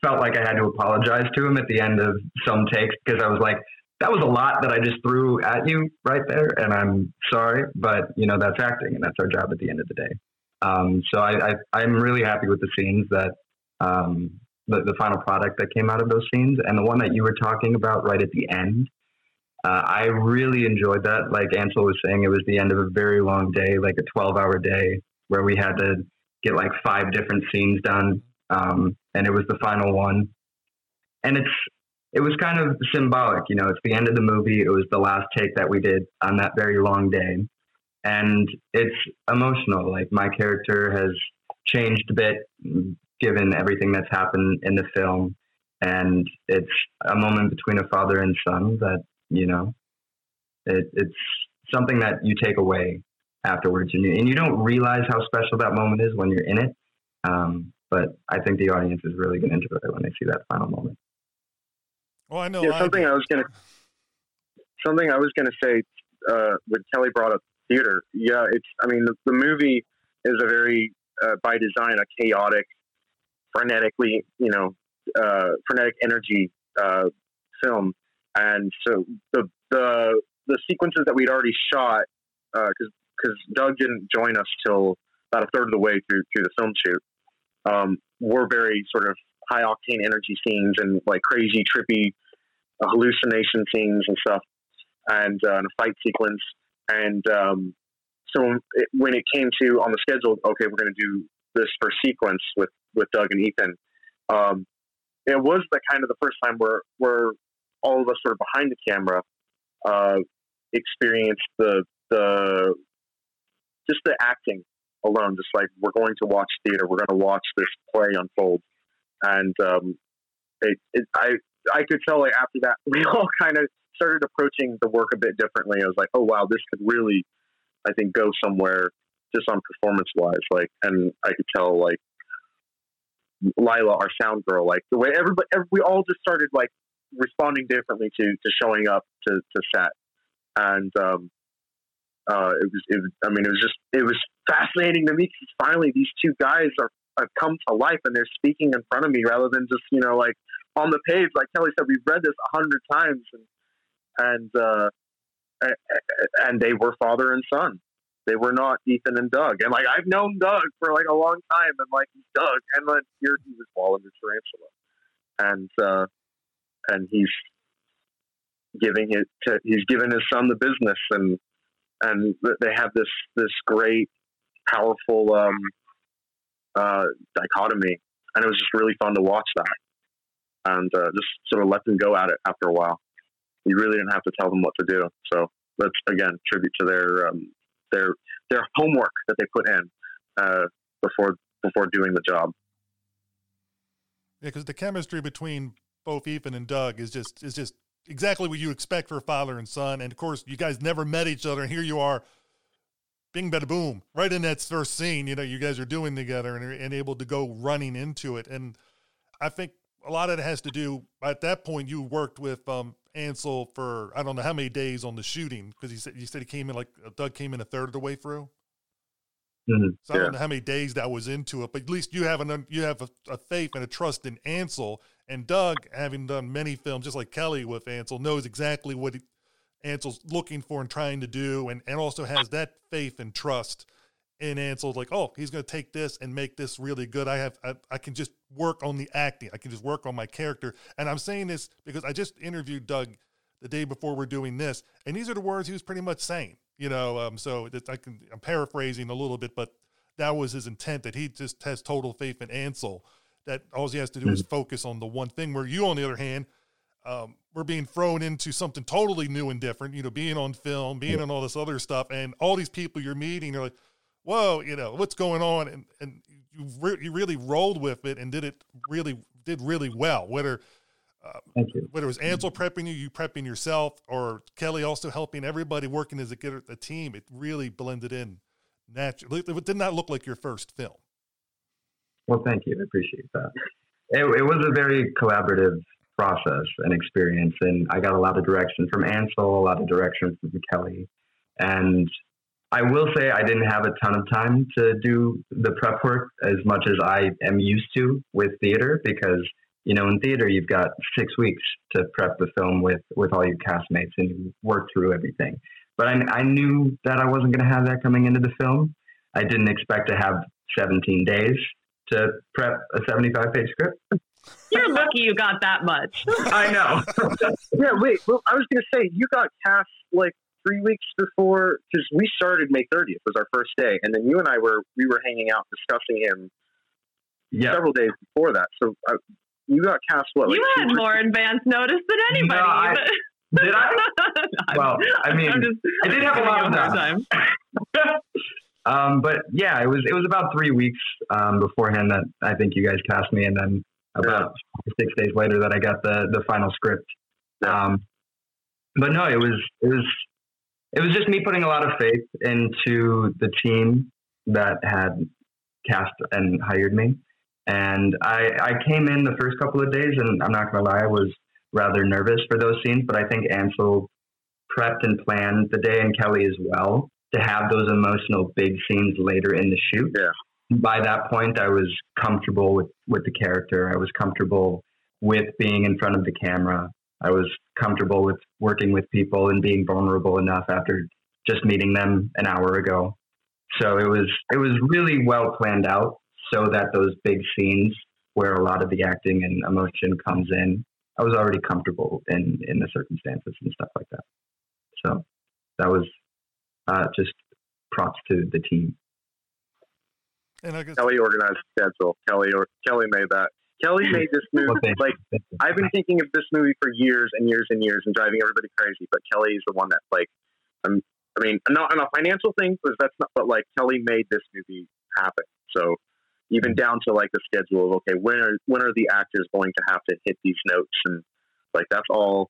felt like I had to apologize to him at the end of some takes because I was like, that was a lot that I just threw at you right there, and I'm sorry, but you know that's acting, and that's our job at the end of the day. Um, so I, am really happy with the scenes that um, the, the final product that came out of those scenes, and the one that you were talking about right at the end. Uh, I really enjoyed that. Like Ansel was saying, it was the end of a very long day, like a 12 hour day where we had to get like five different scenes done. Um, and it was the final one. And it's it was kind of symbolic. You know, it's the end of the movie. It was the last take that we did on that very long day. And it's emotional. Like my character has changed a bit given everything that's happened in the film. And it's a moment between a father and son that, you know, it, it's something that you take away afterwards. And you, and you don't realize how special that moment is when you're in it. Um, but I think the audience is really going to enjoy it when they see that final moment. Oh, I know. Yeah, something I, I was gonna something I was gonna say uh, when Kelly brought up theater. Yeah, it's. I mean, the, the movie is a very uh, by design a chaotic, frenetically, you know, uh, frenetic energy uh, film, and so the the the sequences that we'd already shot because uh, because Doug didn't join us till about a third of the way through through the film shoot. Um, were very sort of high octane energy scenes and like crazy trippy hallucination scenes and stuff, and, uh, and a fight sequence. And um, so it, when it came to on the schedule, okay, we're going to do this first sequence with with Doug and Ethan. Um, it was the kind of the first time where where all of us sort of behind the camera uh, experienced the the just the acting alone. Just like we're going to watch theater, we're going to watch this play unfold, and um, it, it, I I could tell like after that we all kind of started approaching the work a bit differently. I was like, oh wow, this could really, I think, go somewhere just on performance wise. Like, and I could tell like Lila, our sound girl, like the way everybody, every, we all just started like responding differently to to showing up to to set, and um, uh, it was it. I mean, it was just it was fascinating to me because finally these two guys are have come to life and they're speaking in front of me rather than just you know like on the page, like Kelly said, we've read this a hundred times, and and uh, and they were father and son. They were not Ethan and Doug. And like I've known Doug for like a long time, and like he's Doug, and then here he was Wallander Tarantula, and uh, and he's giving it to he's giving his son the business, and and they have this this great, powerful um, uh, dichotomy, and it was just really fun to watch that and uh, just sort of let them go at it after a while. You really didn't have to tell them what to do. So that's again tribute to their um, their their homework that they put in uh, before before doing the job. Yeah, because the chemistry between both Ethan and Doug is just is just exactly what you expect for a father and son. And of course, you guys never met each other, and here you are, bing, bada, boom, right in that first scene. You know, you guys are doing together and, and able to go running into it. And I think a lot of it has to do at that point you worked with um, Ansel for I don't know how many days on the shooting because he said you said he came in like Doug came in a third of the way through. Mm-hmm. So I don't know how many days that was into it, but at least you have an you have a, a, faith and a trust in Ansel and Doug, having done many films just like Kelly with Ansel, knows exactly what Ansel's looking for and trying to do, and and also has that faith and trust in Ansel's like, oh, he's going to take this and make this really good. I have, I, I, can just work on the acting. I can just work on my character. And I'm saying this because I just interviewed Doug the day before we're doing this, and these are the words he was pretty much saying. You know, um, so I can, I'm paraphrasing a little bit, but that was his intent that he just has total faith in Ansel that all he has to do is focus on the one thing. Where you, on the other hand, um, we're being thrown into something totally new and different. You know, being on film, being on all this other stuff, and all these people you're meeting, you're like, whoa, you know, what's going on? And and you re- you really rolled with it and did it really did really well. Whether uh, whether it was Ansel prepping you, you prepping yourself, or Kelly also helping everybody working as a, a team, it really blended in naturally. It did not look like your first film. Well, thank you. I appreciate that. It, it was a very collaborative process and experience, and I got a lot of direction from Ansel, a lot of direction from Kelly, and I will say I didn't have a ton of time to do the prep work as much as I am used to with theater because you know in theater you've got six weeks to prep the film with with all your castmates and work through everything. But I, I knew that I wasn't going to have that coming into the film. I didn't expect to have 17 days to prep a 75 page script. You're lucky you got that much. I know. yeah, wait. Well, I was going to say you got cast like three weeks before because we started May 30th was our first day, and then you and I were we were hanging out discussing him yeah. several days before that. So uh, you got cast what? Like you had two- more advance notice than anybody. No, I- Did I? Well, I mean, I'm just, I did have a giving lot you of hard time. Um, but yeah, it was it was about three weeks um, beforehand that I think you guys cast me, and then about six days later that I got the the final script. Um, but no, it was it was it was just me putting a lot of faith into the team that had cast and hired me. And I, I came in the first couple of days, and I'm not gonna lie, I was rather nervous for those scenes. But I think Ansel prepped and planned the day, and Kelly as well, to have those emotional big scenes later in the shoot. Yeah. By that point, I was comfortable with with the character. I was comfortable with being in front of the camera. I was comfortable with working with people and being vulnerable enough after just meeting them an hour ago. So it was it was really well planned out so that those big scenes where a lot of the acting and emotion comes in, I was already comfortable in in the circumstances and stuff like that. So that was uh, just props to the team. And I guess Kelly organized the schedule. Kelly or Kelly made that. Kelly made this movie. Well, like I've been thinking of this movie for years and years and years and driving everybody crazy. But Kelly is the one that like, um, I mean, not on a financial thing because that's not. But like Kelly made this movie happen. So even down to like the schedule of okay, when are when are the actors going to have to hit these notes and like that's all.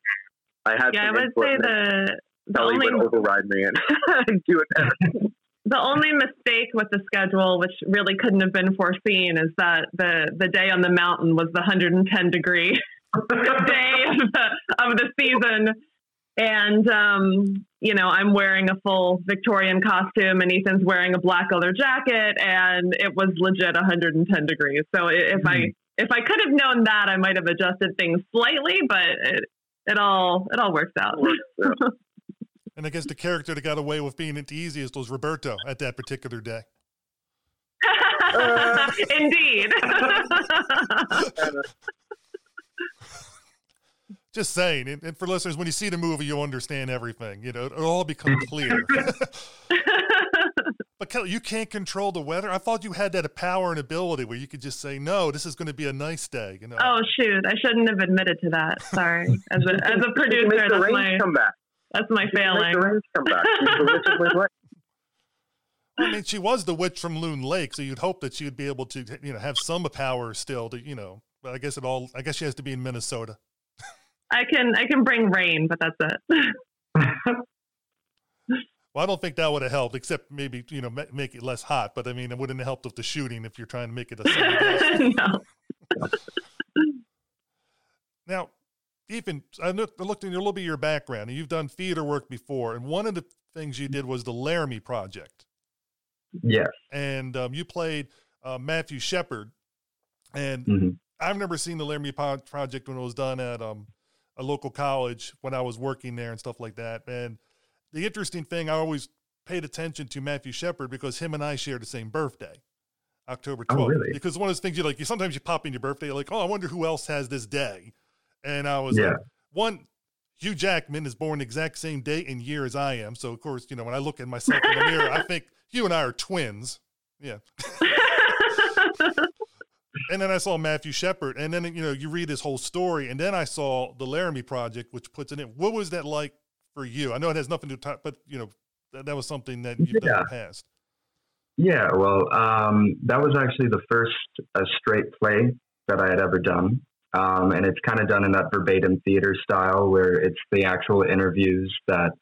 I had Yeah, I some would say and then the the Kelly only would override me and, do it the only mistake with the schedule, which really couldn't have been foreseen, is that the the day on the mountain was the 110 degree day of the, of the season. And, um, you know, I'm wearing a full Victorian costume and Ethan's wearing a black leather jacket and it was legit 110 degrees. So if I, if I could have known that, I might have adjusted things slightly, but it, it all, it all works out. And I guess the character that got away with being the easiest was Roberto at that particular day. Indeed. Just saying, and, and for listeners, when you see the movie, you'll understand everything. You know, it'll all become clear. but Kelly, you can't control the weather. I thought you had that power and ability where you could just say, "No, this is going to be a nice day." You know. oh shoot! I shouldn't have admitted to that. Sorry. As a as a producer, make the that's rain my come back. That's my You can Make failing. the come back. She's. I mean, she was the witch from Loon Lake, so you'd hope that she would be able to, you know, have some power still to, you know. But I guess it all. I guess she has to be in Minnesota. I can I can bring rain, but that's it. Well, I don't think that would have helped, except maybe you know ma- make it less hot. But I mean, it wouldn't have helped with the shooting if you're trying to make it a no. Now, Ethan, I looked I looked in a little bit of your background, and you've done theater work before, and one of the things you did was the Laramie Project, Yes. and um, you played uh, Matthew Shepard, and hmm I've never seen the Laramie Po- Project when it was done at um, a local college when I was working there and stuff like that. And the interesting thing, I always paid attention to Matthew Shepard because him and I share the same birthday, October Oh, 12th. really? Because one of those things you like, you sometimes you pop in your birthday, you're like, oh, I wonder who else has this day. And I was Yeah. like, one, Hugh Jackman is born the exact same date and year as I am. So, of course, you know, when I look at myself in the mirror, I think you and I are twins. Yeah. and then I saw Matthew Shepard, and then you know you read his whole story, and then I saw the Laramie Project, which puts it in. What was that like for you? I know it has nothing to do, but you know that, that was something that you've yeah. done in the past. Yeah, well, um, that was actually the first uh, straight play that I had ever done. Um, and it's kind of done in that verbatim theater style where it's the actual interviews that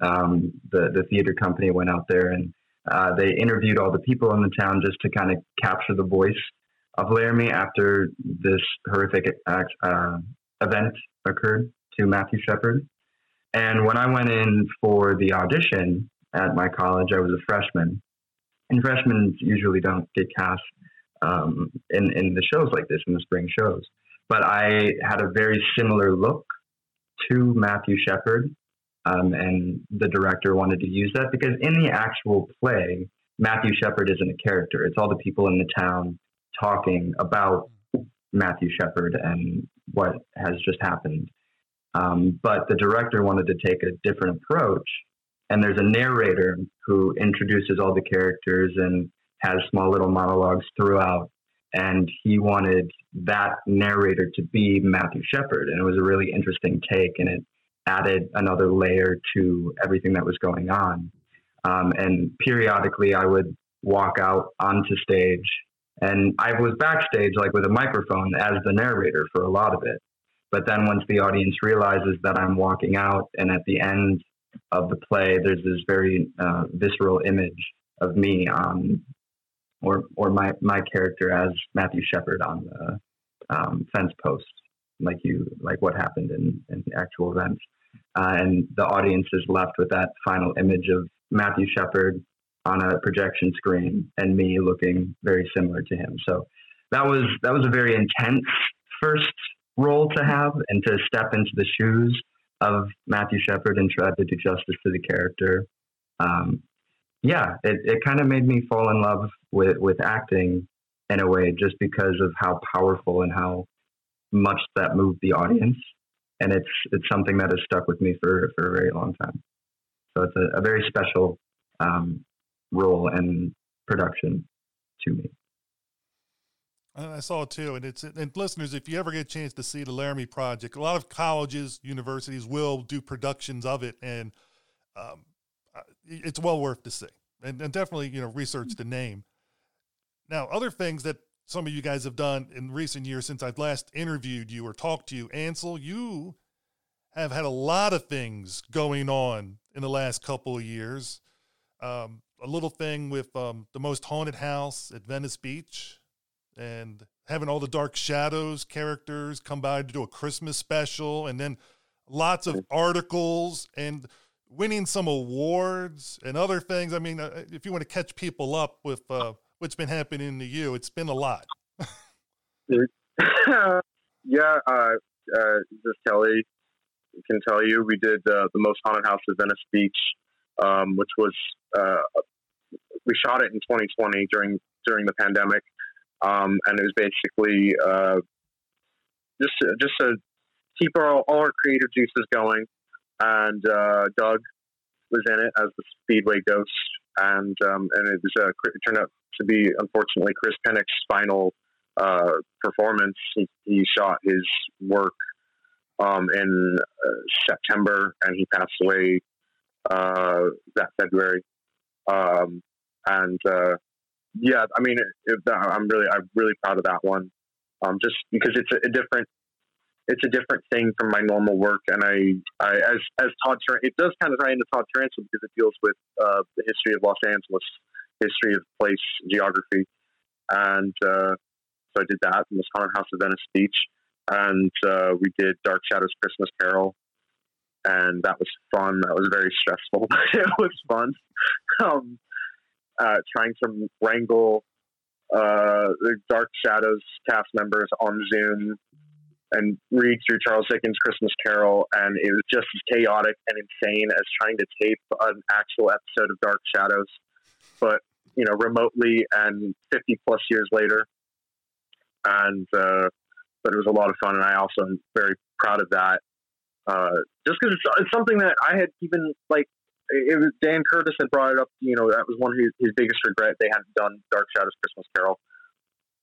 um, the, the theater company went out there and uh, they interviewed all the people in the town just to kind of capture the voice of Laramie after this horrific act, uh, event occurred to Matthew Shepard. And when I went in for the audition at my college, I was a freshman and freshmen usually don't get cast um, in in the shows like this in the spring shows. But I had a very similar look to Matthew Shepard, um, and the director wanted to use that because in the actual play, Matthew Shepard isn't a character. It's all the people in the town talking about Matthew Shepard and what has just happened. Um, but the director wanted to take a different approach and there's a narrator who introduces all the characters and has small little monologues throughout. And he wanted that narrator to be Matthew Shepard. And it was a really interesting take, and it added another layer to everything that was going on. Um, and periodically, I would walk out onto stage, and I was backstage, like with a microphone, as the narrator for a lot of it. But then once the audience realizes that I'm walking out, and at the end of the play, there's this very uh, visceral image of me on, or or my my character as Matthew Shepard on the um, fence post, like you like what happened in in actual events, uh, and the audience is left with that final image of Matthew Shepard on a projection screen and me looking very similar to him. So that was that was a very intense first role to have and to step into the shoes of Matthew Shepard and try to do justice to the character. Um, yeah, it, it kind of made me fall in love with, with acting in a way just because of how powerful and how much that moved the audience. And it's it's something that has stuck with me for, for a very long time. So it's a, a very special um, role and production to me. and I saw it too, and it's and listeners, if you ever get a chance to see the Laramie Project, a lot of colleges, universities will do productions of it, and um, it's well worth to see, and, and definitely you know research the name. Now, other things that some of you guys have done in recent years since I've last interviewed you or talked to you, Ansel, you have had a lot of things going on in the last couple of years. Um, a little thing with um, the most haunted house at Venice Beach and having all the Dark Shadows characters come by to do a Christmas special, and then lots of articles and winning some awards and other things. I mean, uh, if you want to catch people up with uh, what's been happening to you, it's been a lot. yeah, uh, uh, just Kelly can tell you, we did uh, the most haunted house of Venice Beach, um, which was uh, we shot it in 2020 during during the pandemic, um, and it was basically uh, just just to keep our, all our creative juices going. And uh, Doug was in it as the Speedway Ghost, and um, and it was uh, it turned out to be unfortunately Chris Pennock's final uh, performance. He, he, shot his work um, in uh, September, and he passed away uh, that February. Um, and uh, yeah, I mean, if that, I'm really, I'm really proud of that one. Um, just because it's a, a, different, it's a different thing from my normal work, and I, I as as Todd, it does kind of tie into Todd Tarantula because it deals with uh, the history of Los Angeles, history of place, geography, and uh, so I did that in the Haunted House of Venice Beach, and uh, we did Dark Shadows Christmas Carol, and that was fun. That was very stressful. it was fun. Um, uh, trying to wrangle uh, the Dark Shadows cast members on Zoom and read through Charles Dickens' Christmas Carol, and it was just as chaotic and insane as trying to tape an actual episode of Dark Shadows, but you know, remotely and 50 plus years later. And uh, but it was a lot of fun, and I also am very proud of that. Uh, just because it's, it's something that I had even like it was Dan Curtis had brought it up. You know, that was one of his, his biggest regret. They hadn't done Dark Shadows Christmas Carol,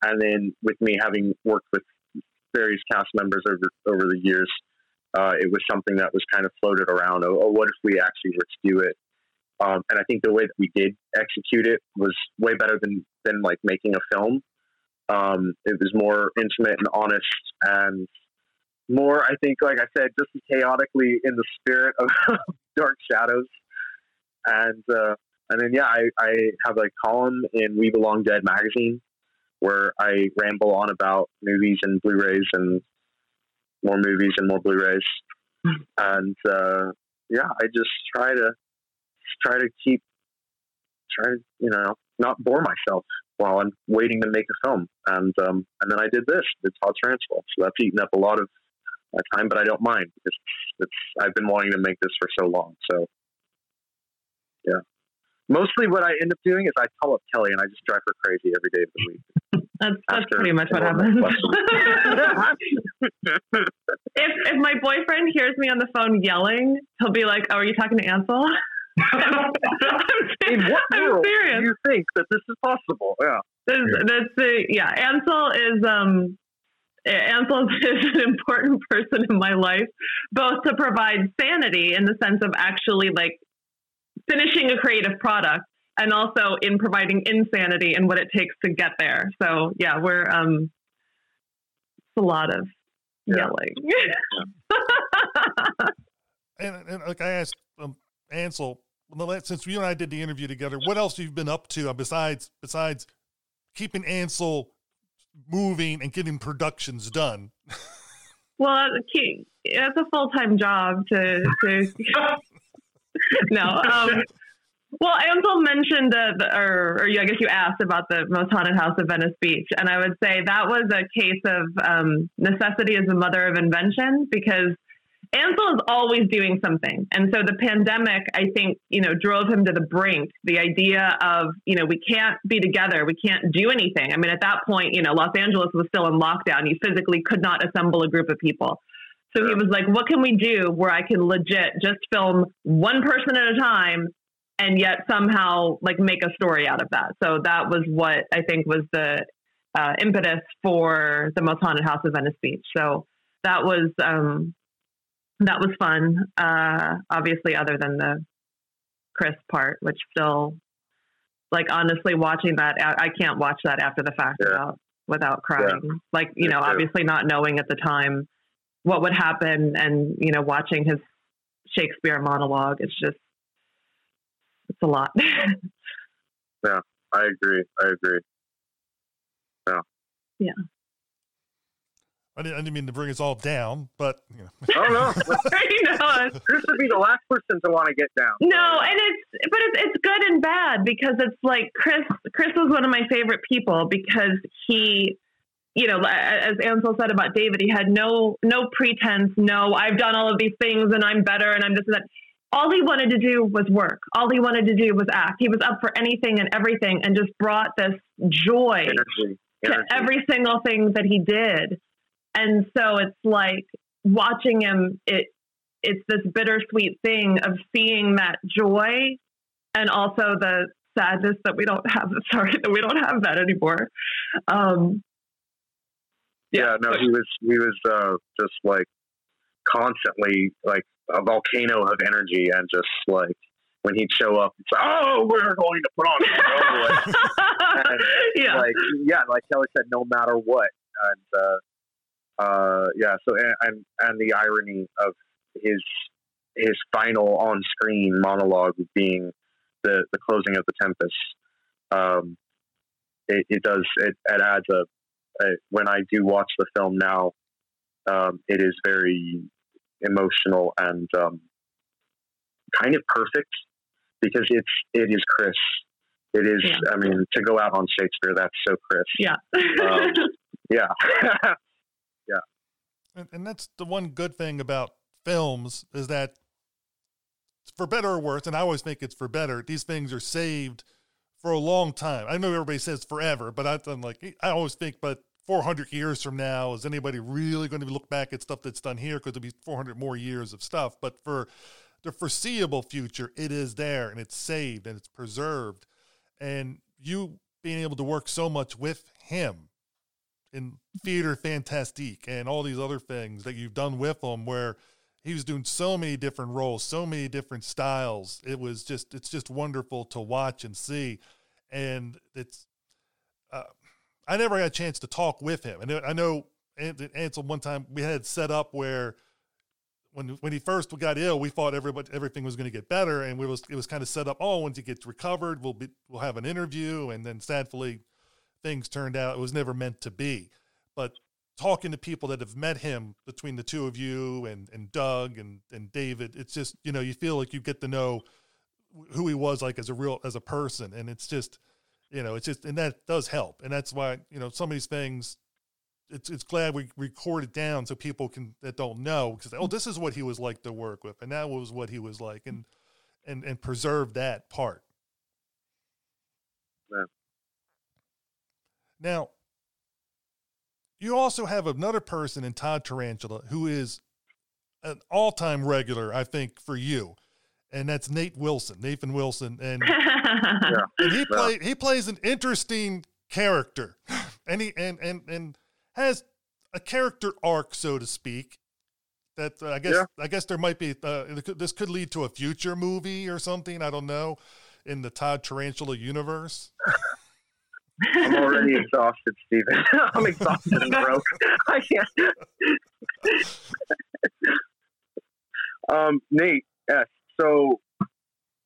and then with me having worked with various cast members over over the years, uh, it was something that was kind of floated around. Oh, oh, what if we actually were to do it? Um, and I think the way that we did execute it was way better than than like making a film. Um, it was more intimate and honest, and more, I think, like I said, just chaotically in the spirit of Dark Shadows. And uh, and then yeah, I, I have a column in We Belong Dead magazine where I ramble on about movies and Blu-rays and more movies and more Blu-rays. and uh, yeah, I just try to try to keep try to you know not bore myself while I'm waiting to make a film. And um, and then I did this, did Todd Tarantula. So that's eaten up a lot of my time, but I don't mind because it's I've been wanting to make this for so long. So yeah. Mostly what I end up doing is I call up Kelly and I just drive her crazy every day of the week. That's, that's pretty much what happens. if if my boyfriend hears me on the phone yelling, he'll be like, "Oh, are you talking to Ansel?" I'm, In what I'm world serious. do you think that this is possible? Yeah. That's, that's the yeah. Ansel is um Ansel is an important person in my life, both to provide sanity in the sense of actually like finishing a creative product, and also in providing insanity and what it takes to get there. So yeah, we're um it's a lot of Yeah. yelling. And, and like I asked um, Ansel, well, the last- since you and I did the interview together, what else you've you been up to uh, besides besides keeping Ansel moving and getting productions done? Well, it's a full time job to to. no. Um, well, Ansel mentioned or, or I guess you asked about the most haunted house of Venice Beach, and I would say that was a case of um, necessity is the mother of invention because Ansel is always doing something, and so the pandemic, I think, you know, drove him to the brink. The idea of you know we can't be together, we can't do anything. I mean, at that point, you know, Los Angeles was still in lockdown. You physically could not assemble a group of people. So he was like, "What can we do where I can legit just film one person at a time, and yet somehow like make a story out of that?" So that was what I think was the uh, impetus for the most haunted house of Venice Beach. So that was um, that was fun. Uh, obviously, other than the Chris part, which still, like honestly, watching that, I I can't watch that after the fact Yeah. without without crying. Like you Me know, too. obviously not knowing at the time what would happen, and you know, watching his Shakespeare monologue. It's just, it's a lot. Yeah, I agree. I agree. I didn't, I didn't mean to bring us all down, but you know, Oh no, you know, it's- Chris would be the last person to want to get down. No, and it's but it's it's good and bad because it's like Chris. Chris was one of my favorite people because he, you know, as Ansel said about David, he had no no pretense. No, I've done all of these things and I'm better and I'm this and that. All he wanted to do was work. All he wanted to do was act. He was up for anything and everything, and just brought this joy Energy. to Energy. every single thing that he did. And so it's like watching him, it it's this bittersweet thing of seeing that joy and also the sadness that we don't have sorry that we don't have that anymore. Um yeah, no, he was he was uh, just like constantly like a volcano of energy and just like when he'd show up, it's oh, we're going to put on a show. And, yeah. like yeah, like Kelly said, no matter what, and uh, uh, yeah. So and, and and the irony of his his final on screen monologue being the the closing of the Tempest. Um, it, it does it, it adds a, a when I do watch the film now, um, it is very emotional and um, kind of perfect because it's it is Chris. It is. Yeah. I mean, to go out on Shakespeare, that's so Chris. yeah. Um, Yeah. and, and that's the one good thing about films is that for better or worse, and I always think it's for better, these things are saved for a long time. I know everybody says forever, but I- I'm like, I always think, but 400 years from now, is anybody really going to look back at stuff that's done here? Because there'll be 400 more years of stuff. But for the foreseeable future, it is there and it's saved and it's preserved. And you being able to work so much with him in Theater Fantastique and all these other things that you've done with him, where he was doing so many different roles, so many different styles. It was just it's just wonderful to watch and see, and it's. Uh, I never had a chance to talk with him, and I know Ansel one time we had set up where when when he first got ill, we thought everybody everything was going to get better, and we was it was kind of set up. Oh, once he gets recovered, we'll be we'll have an interview, and then sadly, things turned out it was never meant to be. But talking to people that have met him between the two of you and and Doug and and David, it's just you know you feel like you get to know who he was like as a real as a person, and it's just you know it's just and that does help, and that's why you know some of these things it's it's glad we record it down so people can that don't know because oh this is what he was like to work with and that was what he was like and and and preserve that part. Yeah. Now, you also have another person in Todd Tarantula who is an all-time regular, I think, for you, and that's Nate Wilson, Nathan Wilson, and, Yeah. and he Yeah. play he plays an interesting character, and he and and and has a character arc, so to speak. That uh, I guess Yeah. I guess there might be uh, this could lead to a future movie or something. I don't know in the Todd Tarantula universe. I'm already exhausted, Steven. I'm exhausted and broke. I can't. um, Nate, yes. So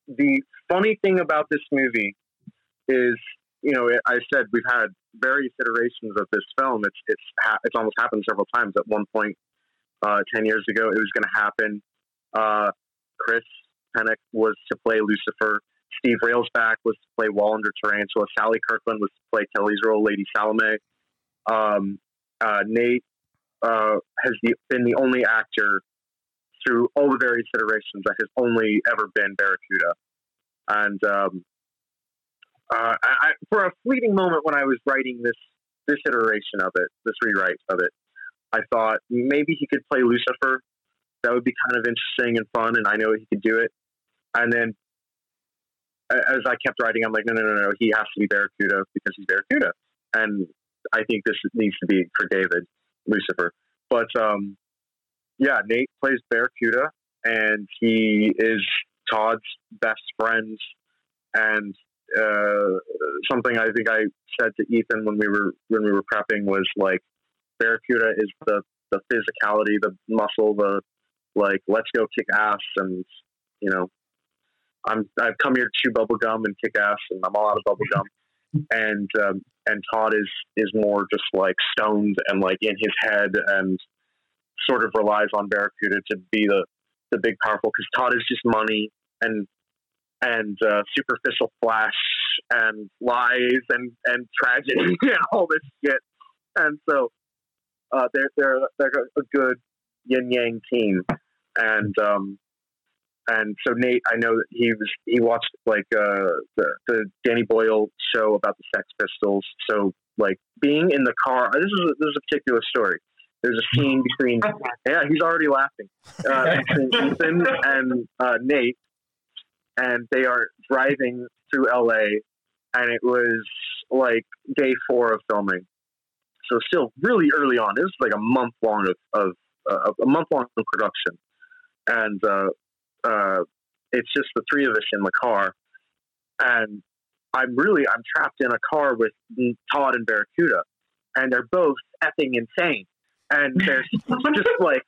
the funny thing about this movie is, you know, I said we've had various iterations of this film. It's it's ha- it's almost happened several times. At one point, uh, ten years ago, it was going to happen. Uh, Chris Pennock was to play Lucifer. Steve Railsback was to play Wallander Tarantula. Sally Kirkland was to play Kelly's role, Lady Salome. Um, uh, Nate uh, has the, been the only actor through all the various iterations that has only ever been Barracuda. And um, uh, I, for a fleeting moment when I was writing this this iteration of it, this rewrite of it, I thought maybe he could play Lucifer. That would be kind of interesting and fun, and I know he could do it. And then as I kept writing, I'm like, no, no, no, no, he has to be Barracuda because he's Barracuda. And I think this needs to be for David, Lucifer. But um, yeah, Nate plays Barracuda, and he is Todd's best friend. And uh, something I think I said to Ethan when we were when we were prepping was like, Barracuda is the the physicality, the muscle, the like, let's go kick ass, and you know, I'm I've come here to chew bubble gum and kick ass, and I'm all out of bubble gum. And um, and Todd is is more just like stoned and like in his head, and sort of relies on Barracuda to be the the big powerful because Todd is just money and and uh, superficial flash and lies and and tragedy and all this shit. And so uh, they're they're they're a good yin yang team, and um, and so Nate, I know that he was he watched like uh, the the Danny Boyle show about the Sex Pistols. So like being in the car, this is a, this is a particular story. There's a scene between yeah, he's already laughing uh, between Ethan and uh, Nate, and they are driving through LA, and it was like day four of filming. So still really early on. This is like a month long of, of uh, a month long of production, and uh, it's just the three of us in the car, and I'm really I'm trapped in a car with Todd and Barracuda, and they're both effing insane, and there's just like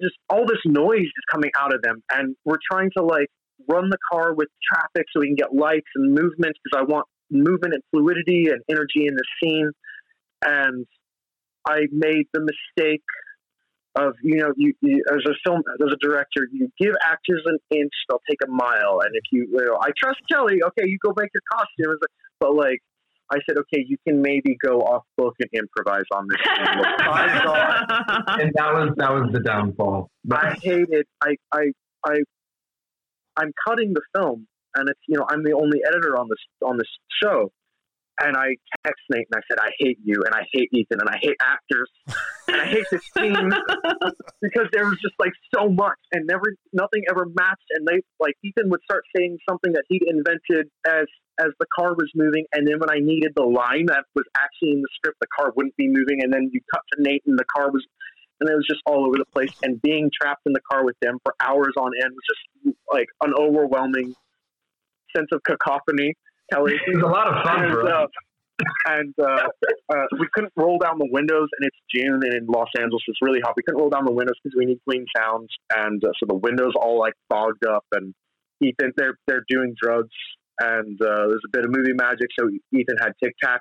just all this noise is coming out of them, and we're trying to like run the car with traffic so we can get lights and movement because I want movement and fluidity and energy in the scene, and I made the mistake of you know you, you as a film as a director you give actors an inch they'll take a mile. And if you, you know, I trust Kelly. Okay you go make your costumes but like I said okay you can maybe go off book and improvise on this. Scene. Like, and that was that was the downfall. I hated I I I I'm cutting the film. And it's you know I'm the only editor on this on this show and I text Nate and I said I hate you and I hate Ethan and I hate actors and I hate this scene because there was just like so much and never nothing ever matched and they like Ethan would start saying something that he'd invented as as the car was moving, and then when I needed the line that was actually in the script, the car wouldn't be moving, and then you cut to Nate, and the car was, and it was just all over the place. And being trapped in the car with them for hours on end was just like an overwhelming sense of cacophony. Kelly, it was a lot of fun, and, bro. uh, and uh, uh, we couldn't roll down the windows, and it's June, and in Los Angeles it's really hot. We couldn't roll down the windows because we need clean sounds, and uh, so the windows all like fogged up. And Ethan, they're they're doing drugs, and uh, there's a bit of movie magic. So Ethan had Tic Tacs,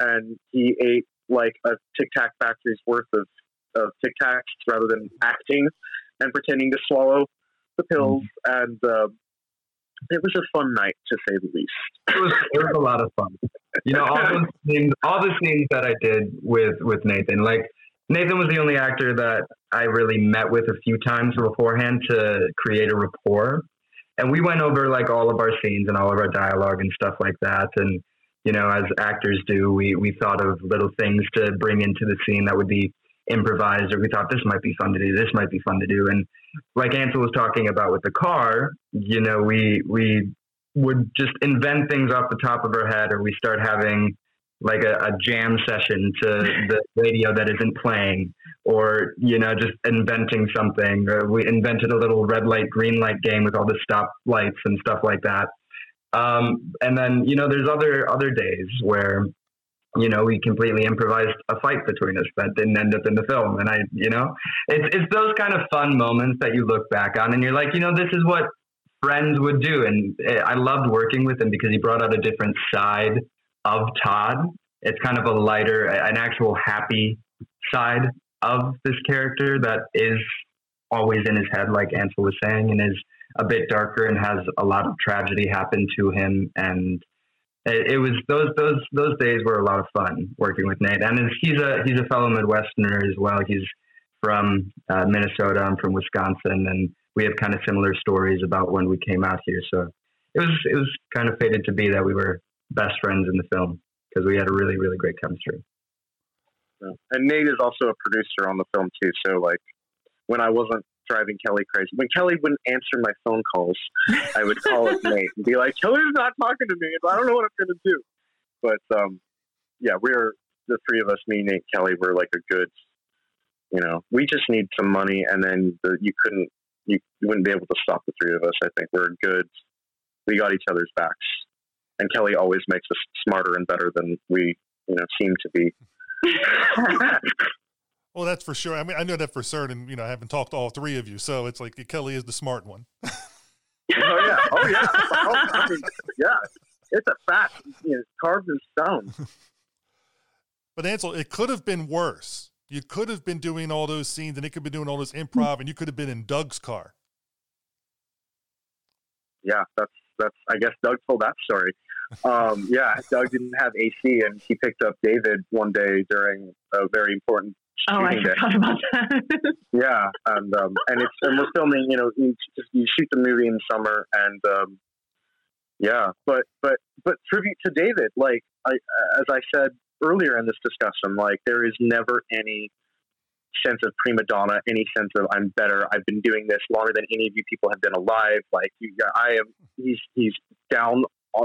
and he ate like a Tic Tac factory's worth of of Tic Tacs rather than acting and pretending to swallow the pills. And uh, it was a fun night to say the least. It was it was a lot of fun. You know, all those scenes, all the scenes that I did with with Nathan, like Nathan was the only actor that I really met with a few times beforehand to create a rapport. And we went over like all of our scenes and all of our dialogue and stuff like that. And, you know, as actors do, we, we thought of little things to bring into the scene that would be improvised or we thought this might be fun to do, this might be fun to do. And like Ansel was talking about with the car, you know, we we would just invent things off the top of our head or we start having like a, a jam session to the radio that isn't playing or you know just inventing something. Or we invented a little red light green light game with all the stop lights and stuff like that. Um, and then you know there's other other days where you know we completely improvised a fight between us that didn't end up in the film and i you know it's it's those kind of fun moments that you look back on and you're like you know this is what friends would do and eh, i loved working with him because he brought out a different side of Todd. It's kind of a lighter, an actual happy side of this character that is always in his head, like Ansel was saying, and is a bit darker and has a lot of tragedy happen to him. And it, it was those those those days were a lot of fun working with Nate. And he's a he's a fellow Midwesterner as well. He's from uh, Minnesota. I'm from Wisconsin, and we have kind of similar stories about when we came out here. So it was it was kind of fated to be that we were best friends in the film because we had a really really great chemistry. And Nate is also a producer on the film too. So like when I wasn't driving Kelly crazy, when Kelly wouldn't answer my phone calls, I would call up Nate and be like, "Kelly's not talking to me. I don't know what I'm gonna do." But um, yeah, we're the three of us, me, Nate, Kelly. We're like a good, you know. We just need some money, and then the, you couldn't, you, you wouldn't be able to stop the three of us. I think we're good. We got each other's backs and Kelly always makes us smarter and better than we, you know, seem to be. well, that's for sure. I mean, I know that for certain. You know, I haven't talked to all three of you, so it's like Kelly is the smart one. oh yeah, oh yeah, oh, I mean, yeah. It's a fact. You know, carved in stone. but Ansel, it could have been worse. You could have been doing all those scenes, and it could have been doing all this improv, and you could have been in Doug's car. Yeah, that's that's. I guess Doug told that story um, yeah, Doug didn't have AC, and he picked up David one day during a very important. Oh, I forgot day. about that. yeah, and um, and it's and we're filming. You know, you, you shoot the movie in summer, and um, yeah, but but but tribute to David. Like I, as I said earlier in this discussion, like there is never any sense of prima donna, any sense of I'm better. I've been doing this longer than any of you people have been alive. Like you, I am. He's he's down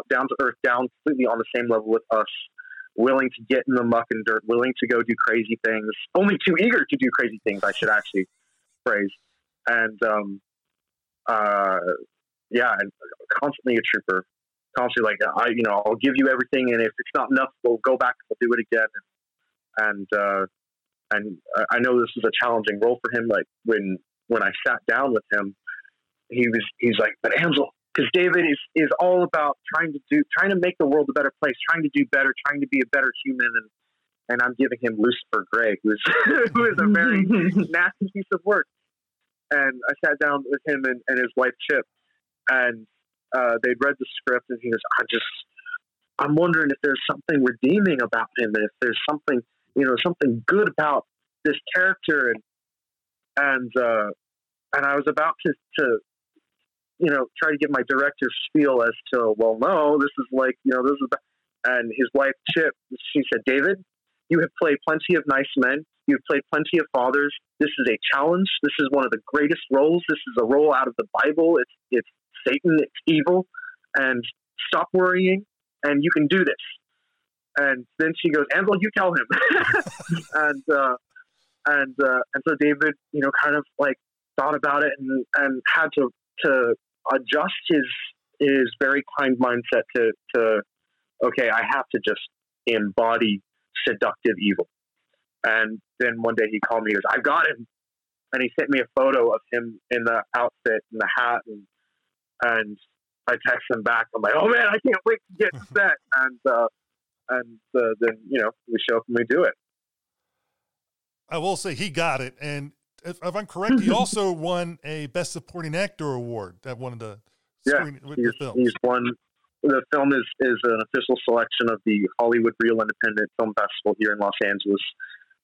down to earth, down completely on the same level with us, willing to get in the muck and dirt, willing to go do crazy things, only too eager to do crazy things. I should actually phrase, and um, uh, yeah, and constantly a trooper, constantly like I, you know, I'll give you everything, and if it's not enough, we'll go back, and we'll do it again, and uh, and I know this is a challenging role for him. Like when when I sat down with him, he was he's like, but Ansel, because David is is all about trying to do trying to make the world a better place, trying to do better, trying to be a better human, and and I'm giving him Lucifer Gray, who is who is a very nasty piece of work. And I sat down with him and, and his wife Chip, and uh, they'd read the script, and he goes, "I just, I'm wondering if there's something redeeming about him, and if there's something, you know, something good about this character." And and uh, and I was about to to you know, try to give my director spiel as to, well, no, this is like, you know, this is, and his wife, Chip, she said, David, you have played plenty of nice men. You've played plenty of fathers. This is a challenge. This is one of the greatest roles. This is a role out of the Bible. It's, it's Satan. It's evil. And stop worrying, and you can do this. And then she goes, Ansel, you tell him. and uh, and uh, and so David, you know, kind of like thought about it and and had to to adjust his his very kind mindset to to okay, I have to just embody seductive evil. And then one day he called me. He goes, "I've got him," and he sent me a photo of him in the outfit and the hat, and and I text him back. I'm like, "Oh man, I can't wait to get set." and uh, and uh, then you know we show up and we do it. I will say he got it, and if, if I'm correct, he also won a Best Supporting Actor award at one of the yeah, he's, he's won. The film is is an official selection of the Hollywood Real Independent Film Festival here in Los Angeles.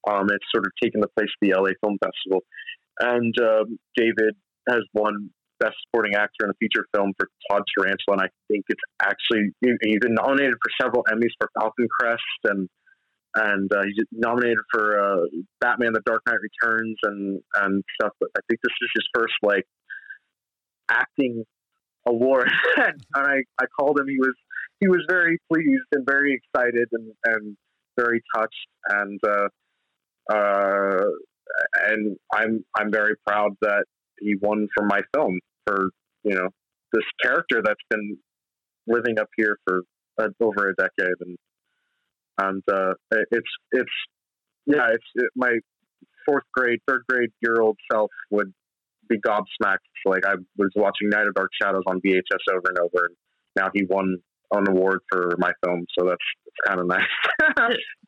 Um, it's sort of taken the place of the LA Film Festival, and um, David has won Best Supporting Actor in a feature film for Todd Tarantula, and I think it's actually he's been nominated for several Emmys for Falcon Crest and and uh, he's nominated for uh, Batman: The Dark Knight Returns and and stuff. But I think this is his first like acting award, and I I called him. He was he was very pleased and very excited and and very touched and uh, uh, and I'm I'm very proud that he won for my film for you know this character that's been living up here for uh, over a decade and and uh, it's it's yeah, it's it, my fourth grade, third grade year old self would be gobsmacked. Like I was watching Night of Dark Shadows on VHS over and over, and now he won an award for my film, so that's, kind of nice.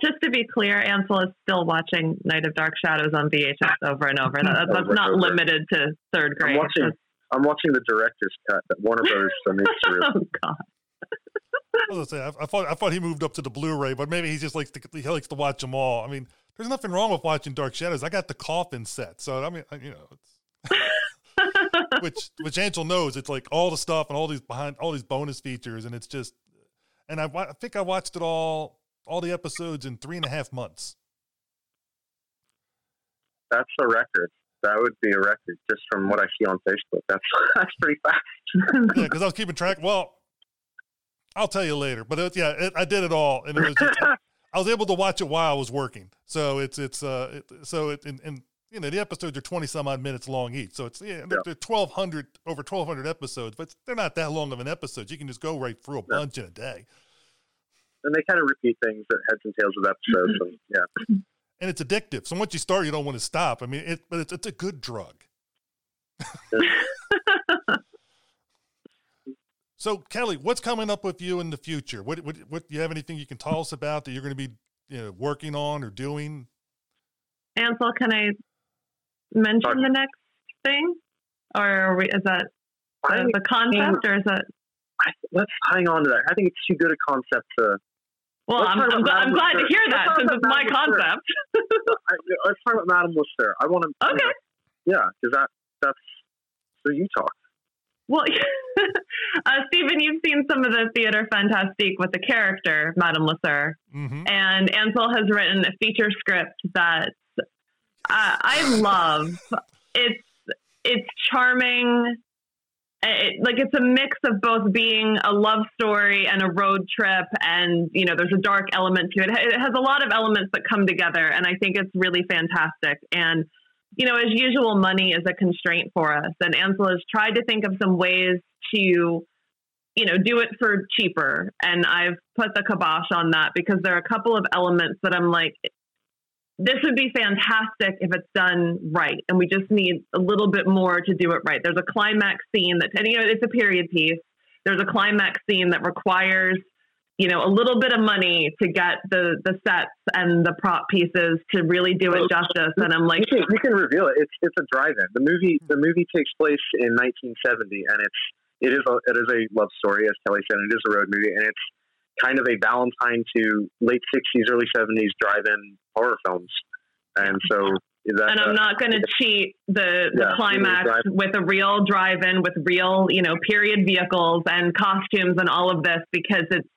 Just to be clear, Ansel is still watching Night of Dark Shadows on VHS over and over. That, that's over not over. limited to third grade. I'm watching, I'm watching the director's cut that Warner Brothers makes oh God. I was gonna say, I, I, thought I thought he moved up to the Blu-ray, but maybe he just likes to he likes to watch them all. I mean, there's nothing wrong with watching Dark Shadows. I got the coffin set, so I mean, you know, it's which which Ansel knows. It's like all the stuff and all these behind all these bonus features, and it's just. And I, I think I watched it all all the episodes in three and a half months. That's a record. That would be a record just from what I see on Facebook. That's that's pretty fast. yeah, because I was keeping track. Well, I'll tell you later. But it, yeah, it, I did it all, and it was. Just, I was able to watch it while I was working. So it's it's uh it, so it and, and you know the episodes are twenty some odd minutes long each. So it's yeah, they're, they're twelve hundred over twelve hundred episodes, but they're not that long of an episode. You can just go right through a yeah. bunch in a day. And they kind of repeat things that heads and tails of episodes, and yeah. And it's addictive. So once you start, you don't want to stop. I mean, it but it's it's a good drug. So, Kelly, what's coming up with you in the future? What, what, what, do you have anything you can tell us about that you're going to be you know, working on or doing? Ansel, can I mention Sorry. the next thing, or we, is that the, the concept, or is that? let's hang on to that. I think it's too good a concept to. Well, I'm, I'm, glad, I'm glad to hear that since it's my concept. let's talk about Madame Lister. I want to. Okay. yeah, because that that's so you talk. Well, uh, Steven, you've seen some of the theater fantastique with the character Madame Lasser, mm-hmm. and Ansel has written a feature script that uh, I love. it's it's charming. It, like it's a mix of both being a love story and a road trip, and you know, there's a dark element to it. It has a lot of elements that come together, and I think it's really fantastic. And you know, as usual, money is a constraint for us. And Ansel has tried to think of some ways to, you know, do it for cheaper. And I've put the kibosh on that because there are a couple of elements that I'm like, this would be fantastic if it's done right. And we just need a little bit more to do it right. There's a climax scene that, and, you know, it's a period piece. There's a climax scene that requires you know, a little bit of money to get the the sets and the prop pieces to really do it justice. And I'm like, you can, you can reveal it. It's it's a drive-in. The movie hmm. the movie takes place in 1970, and it's it is a it is a love story, as Kelly said. It is a road movie, and it's kind of a Valentine to late 60s, early 70s drive-in horror films. And so that, and I'm not going to cheat the, the yeah, climax with a real drive-in with real, you know, period vehicles and costumes and all of this because it's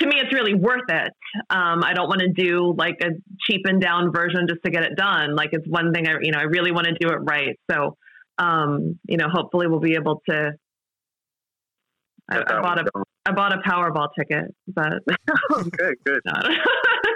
to me, it's really worth it. Um, I don't want to do like a cheapened down version just to get it done. Like it's one thing I, you know, I really want to do it right. So, um, you know, hopefully we'll be able to I, I bought a I bought a Powerball ticket, but okay, good.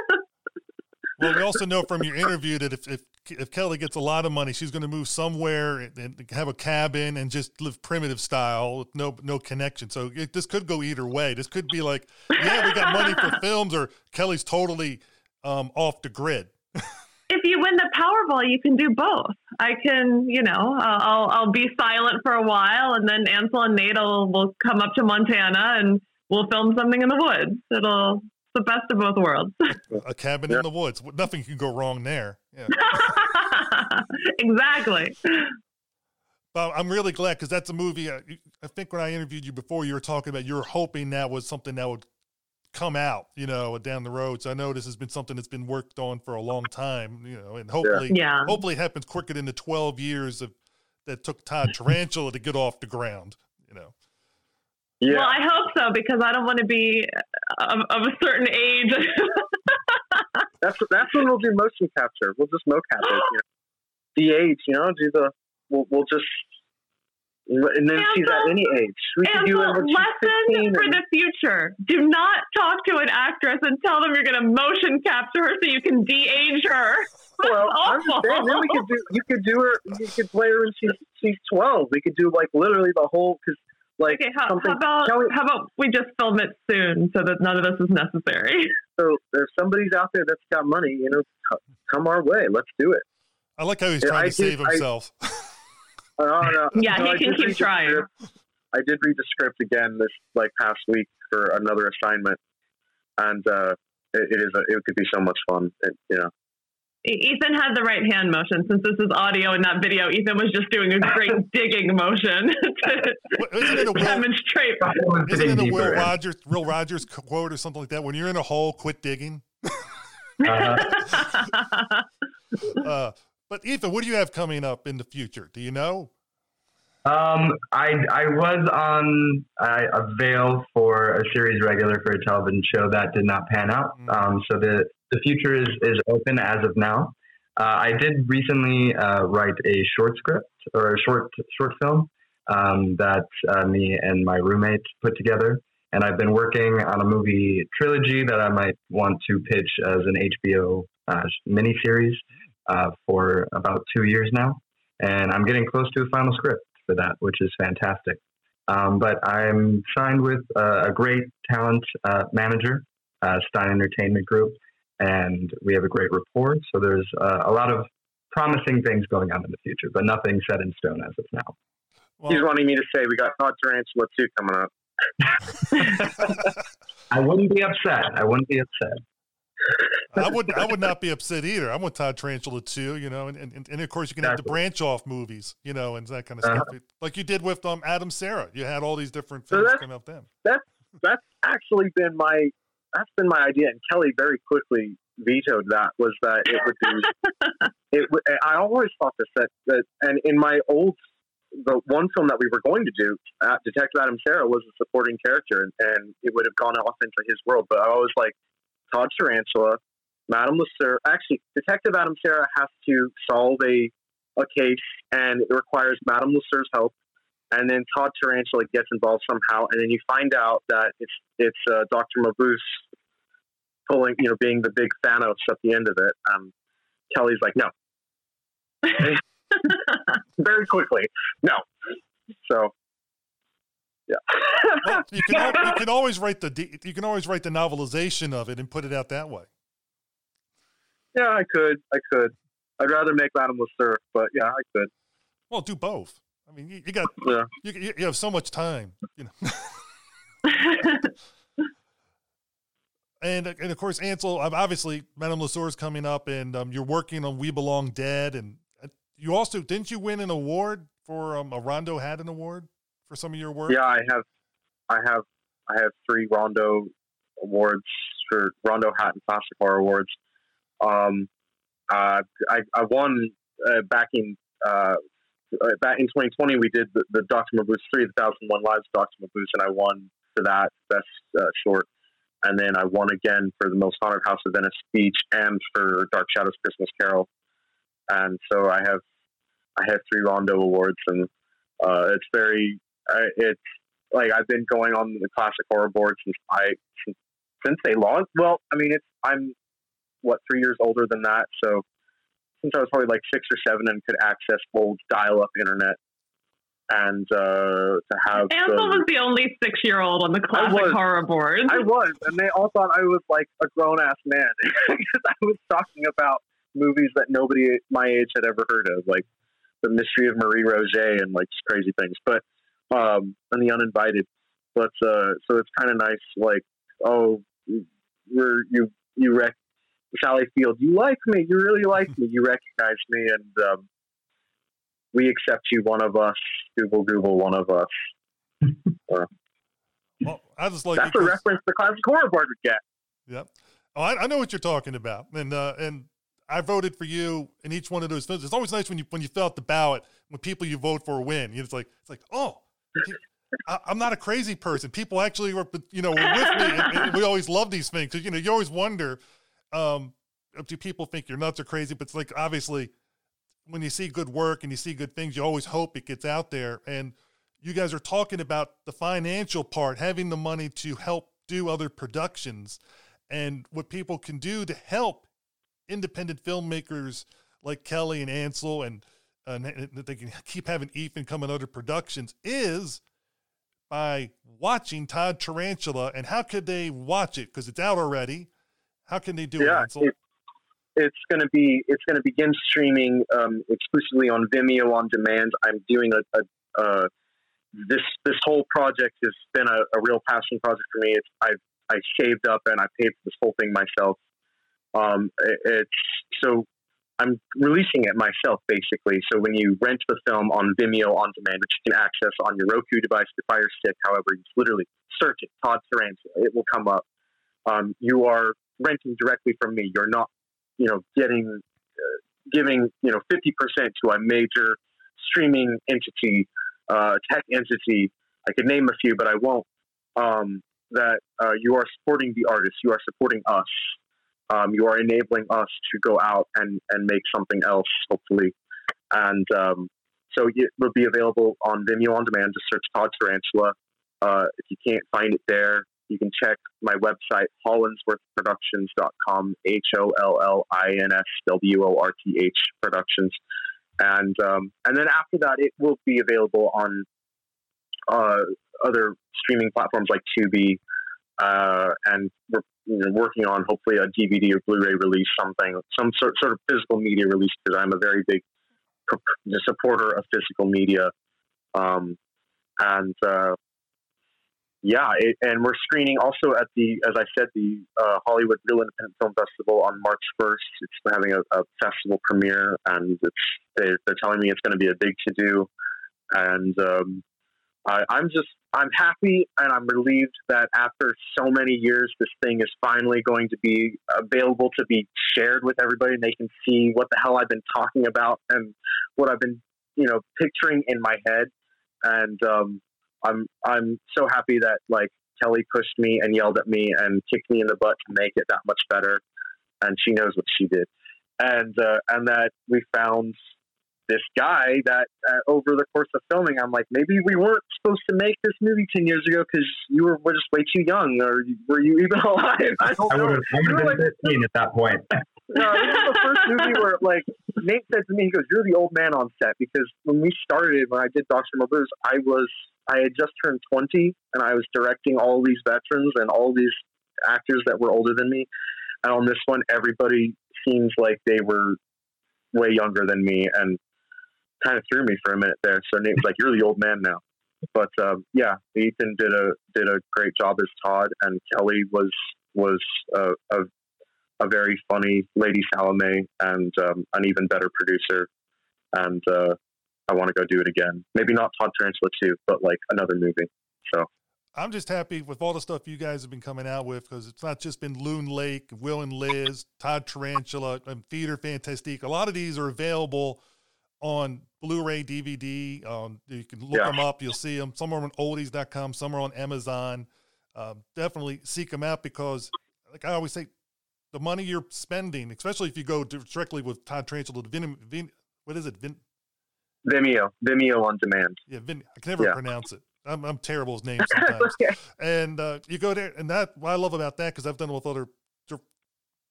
well, we also know from your interview that if, if if Kelly gets a lot of money, she's going to move somewhere and have a cabin and just live primitive style with no no connection. So it, this could go either way. This could be like, yeah, we got money for films, or Kelly's totally um, off the grid. if you win the Powerball, you can do both. I can, you know, I'll I'll be silent for a while, and then Ansel and Nate will come up to Montana and we'll film something in the woods. It'll the best of both worlds. a cabin in the woods. Nothing can go wrong there. Yeah. exactly. But I'm really glad because that's a movie. Uh, I, I think when I interviewed you before, you were talking about you were hoping that was something that would come out, you know, down the road. So I know this has been something that's been worked on for a long time, you know, and hopefully, yeah. hopefully it happens quicker than the 12 years of that took Todd Tarantula to get off the ground, you know. Yeah. Well, I hope so because I don't want to be uh, of, of a certain age. that's that's when we'll do motion capture. We'll just mocap it. You know? The age, you know, do the we'll, we'll just and then she's at any age. We could do it lesson for the future. Do not talk to an actress and tell them you're going to motion capture her so you can de-age her. well, I'm just saying. Then we could do. You could do her. You could play her when she's she's 12. We could do like literally the whole because like okay, how, how about we, how about we just film it soon so that none of this is necessary? So if somebody's out there that's got money, you know, come our way. Let's do it. I like how he's trying I to did, save himself. I, oh, no, yeah, no, he can keep trying. I did read the script again this like past week for another assignment, and uh, it, it is a, it could be so much fun. It, you know, Ethan had the right hand motion. Since this is audio and not video, Ethan was just doing a great digging motion to isn't it a Will, demonstrate. Isn't it a Will Rogers, Will Rogers quote or something like that? When you're in a hole, quit digging. uh-huh. uh, but Ethan, what do you have coming up in the future? Do you know? Um, I I was on uh, a veil for a series regular for a television show that did not pan out. Mm. Um, so the the future is, is open as of now. Uh, I did recently uh, write a short script or a short short film um, that uh, me and my roommate put together, and I've been working on a movie trilogy that I might want to pitch as an HBO uh, miniseries uh, for about two years now, and I'm getting close to a final script for that, which is fantastic. Um, but I'm signed with uh, a great talent manager, Stein Entertainment Group and we have a great rapport. So there's uh, a lot of promising things going on in the future, but nothing set in stone as of now. Well, He's wanting me to say we got Todd Tarantula 2 coming up. I wouldn't be upset. I wouldn't be upset. I would I would not be upset either. I want Todd Tarantula too, you know, and, and, and of course you can have the branch off movies, you know, and that kind of uh-huh. stuff, like you did with um Adam Sarah. You had all these different things so coming up then. That's that's actually been my that's been my idea. And Kelly very quickly vetoed that. Was that it would be? it. I always thought this that, that, and in my old the one film that we were going to do, uh, Detective Adam Sarah was a supporting character, and, and, it would have gone off into his world. But I was like, Todd Tarantula, Madame Lasser. Actually, Detective Adam Sarah has to solve a a case, and it requires Madame Lasser's help. And then Todd Tarantula gets involved somehow, and then you find out that it's it's uh, Doctor Mabuse pulling, you know, being the big Thanos at the end of it. Um, Kelly's like, no, very quickly, no. So, yeah. well, you can you can always write the you can always write the novelization of it and put it out that way. Yeah, I could. I could. I'd rather make Madame Lasser, but yeah, I could. Well, do both. I mean, you, you got yeah. you, you have so much time, you know. and and of course Ansel, obviously Madame Lasser is coming up, and um, you're working on We Belong Dead, and uh, you also didn't you win an award for um, a Rondo had an award for some of your work? Yeah, I have, I have, I have three Rondo awards for Rondo Hatton Classic Horror Awards. Um, uh, I, I won uh, back in uh, uh back in 2020. We did the, the Dr. Mabuse three, the thousand one lives Dr. Mabuse, and I won for that best uh, short and then I won again for the most haunted house of Venice speech and for Dark Shadows Christmas Carol. And so I have I have three Rondo awards, and uh, it's very uh, it's like I've been going on the classic horror board since I since, since they launched. Well, I mean, it's I'm what three years older than that, so since I was probably like six or seven and could access old dial-up internet, and uh, to have Ansel the, was the only six-year-old on the classic was. horror board. I was, and they all thought I was like a grown ass man because I was talking about movies that nobody my age had ever heard of, like the Mystery of Marie Roget and like crazy things. But um, and the Uninvited. But uh, so it's kind of nice, like oh, we're you you rec Sally Field, you like me, you really like me, you recognize me, and um, we accept you, one of us. Google Google, one of us. Well, I just like That's a reference the classic horror board would get. Yep. Oh, I, I know what you're talking about, and uh, and I voted for you in each one of those films. It's always nice when you when you fill out the ballot when people you vote for win. You know, It's like it's like oh, I'm not a crazy person. People actually were you know were with me, we always love these things because you know you always wonder, um, do people think you're nuts or crazy? But it's like obviously when you see good work and you see good things, you always hope it gets out there. And you guys are talking about the financial part, having the money to help do other productions and what people can do to help independent filmmakers like Kelly and Ansel and, and that they can keep having Ethan come in other productions is by watching Todd Tarantula. And how could they watch it? Because it's out already. How can they do it, Yeah, Ansel? it- it's going to be it's going to begin streaming um, exclusively on Vimeo on demand. I'm doing a, a, a this this whole project has been a, a real passion project for me. It's I've I saved up and I paid for this whole thing myself. Um, it, it's so I'm releasing it myself basically. So when you rent the film on Vimeo on demand, which you can access on your Roku device, your Fire Stick, however, you literally search it, Todd Tarantula, it will come up. Um, you are renting directly from me. You're not you know, getting uh, giving you know fifty percent to a major streaming entity, uh, tech entity. I could name a few, but I won't. Um, that uh, you are supporting the artist. You are supporting us. Um, you are enabling us to go out and and make something else, hopefully. And um, so it will be available on Vimeo on demand. Just search Todd Tarantula. Uh, if you can't find it there, you can check my website, hollinsworthproductions.com, H O L L I N S W O R T H Productions. And, um, and then after that, it will be available on uh, other streaming platforms like Tubi. Uh, and we're you know, working on hopefully a DVD or Blu ray release, something, some sort, sort of physical media release, because I'm a very big supporter of physical media. Um, and uh, yeah, it, and we're screening also at the, as I said, the uh, Hollywood Real Independent Film Festival on March 1st. It's having a, a festival premiere, and it's, they, they're telling me it's going to be a big to do. And um, I'm just, I'm happy and I'm relieved that after so many years, this thing is finally going to be available to be shared with everybody, and they can see what the hell I've been talking about and what I've been, you know, picturing in my head. And um, I'm I'm so happy that like Kelly pushed me and yelled at me and kicked me in the butt to make it that much better, and she knows what she did, and uh, and that we found this guy that uh, over the course of filming, I'm like maybe we weren't supposed to make this movie ten years ago because you were, were just way too young, or were you even alive? I don't I know. would have, I would have been like- 15 at that point. no, this is the first movie where like Nate said to me, he goes, "You're the old man on set." Because when we started, when I did Doctor Mothers, I was I had just turned 20, and I was directing all these veterans and all these actors that were older than me. And on this one, everybody seems like they were way younger than me, and kind of threw me for a minute there. So Nate was like, "You're the old man now." But um, yeah, Ethan did a did a great job as Todd, and Kelly was was a, a a very funny Lady Salome and um, an even better producer. And uh, I want to go do it again. Maybe not Todd Tarantula 2, but like another movie. So I'm just happy with all the stuff you guys have been coming out with because it's not just been Loon Lake, Will and Liz, Todd Tarantula, and Theater Fantastique. A lot of these are available on Blu-ray, DVD. Um, you can look Yeah. them up. You'll see them. Some are on oldies.com. Some are on Amazon. Um, definitely seek them out because, like I always say, the money you're spending, especially if you go directly with Todd Tarantula, Vin, Vin, what is it? Vin, Vimeo, Vimeo on demand. yeah, Vin, I can never Yeah. pronounce it. I'm, I'm terrible with names sometimes. okay. And uh, you go there, and that what I love about that because I've done it with other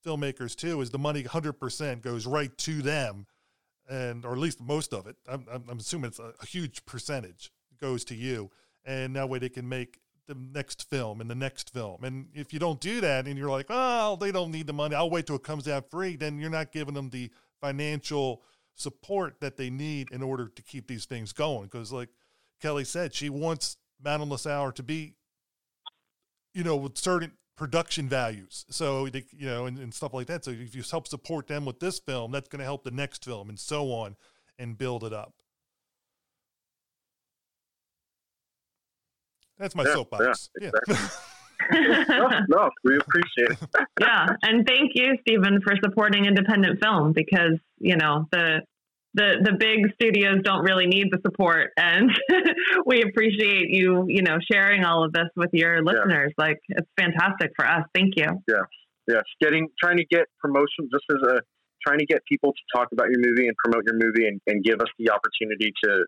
filmmakers too is the money 100% goes right to them, and or at least most of it. I'm, I'm assuming it's a, a huge percentage goes to you, and that way they can make the next film and the next film. And if you don't do that, and you're like, oh, they don't need the money, I'll wait till it comes out free, then you're not giving them the financial support that they need in order to keep these things going. Because, like Kelly said, she wants Boundless Hour to be, you know, with certain production values. So, they, you know, and, and stuff like that. So, if you help support them with this film, that's going to help the next film and so on and build it up. That's my yeah, soapbox. Yeah. Exactly. no, no, we appreciate it. yeah, and thank you, Steven, for supporting independent film because you know the the the big studios don't really need the support, and we appreciate you you know sharing all of this with your listeners. Yeah. Like it's fantastic for us. Thank you. Yeah, yes, getting trying to get promotion just as a trying to get people to talk about your movie and promote your movie and, and give us the opportunity to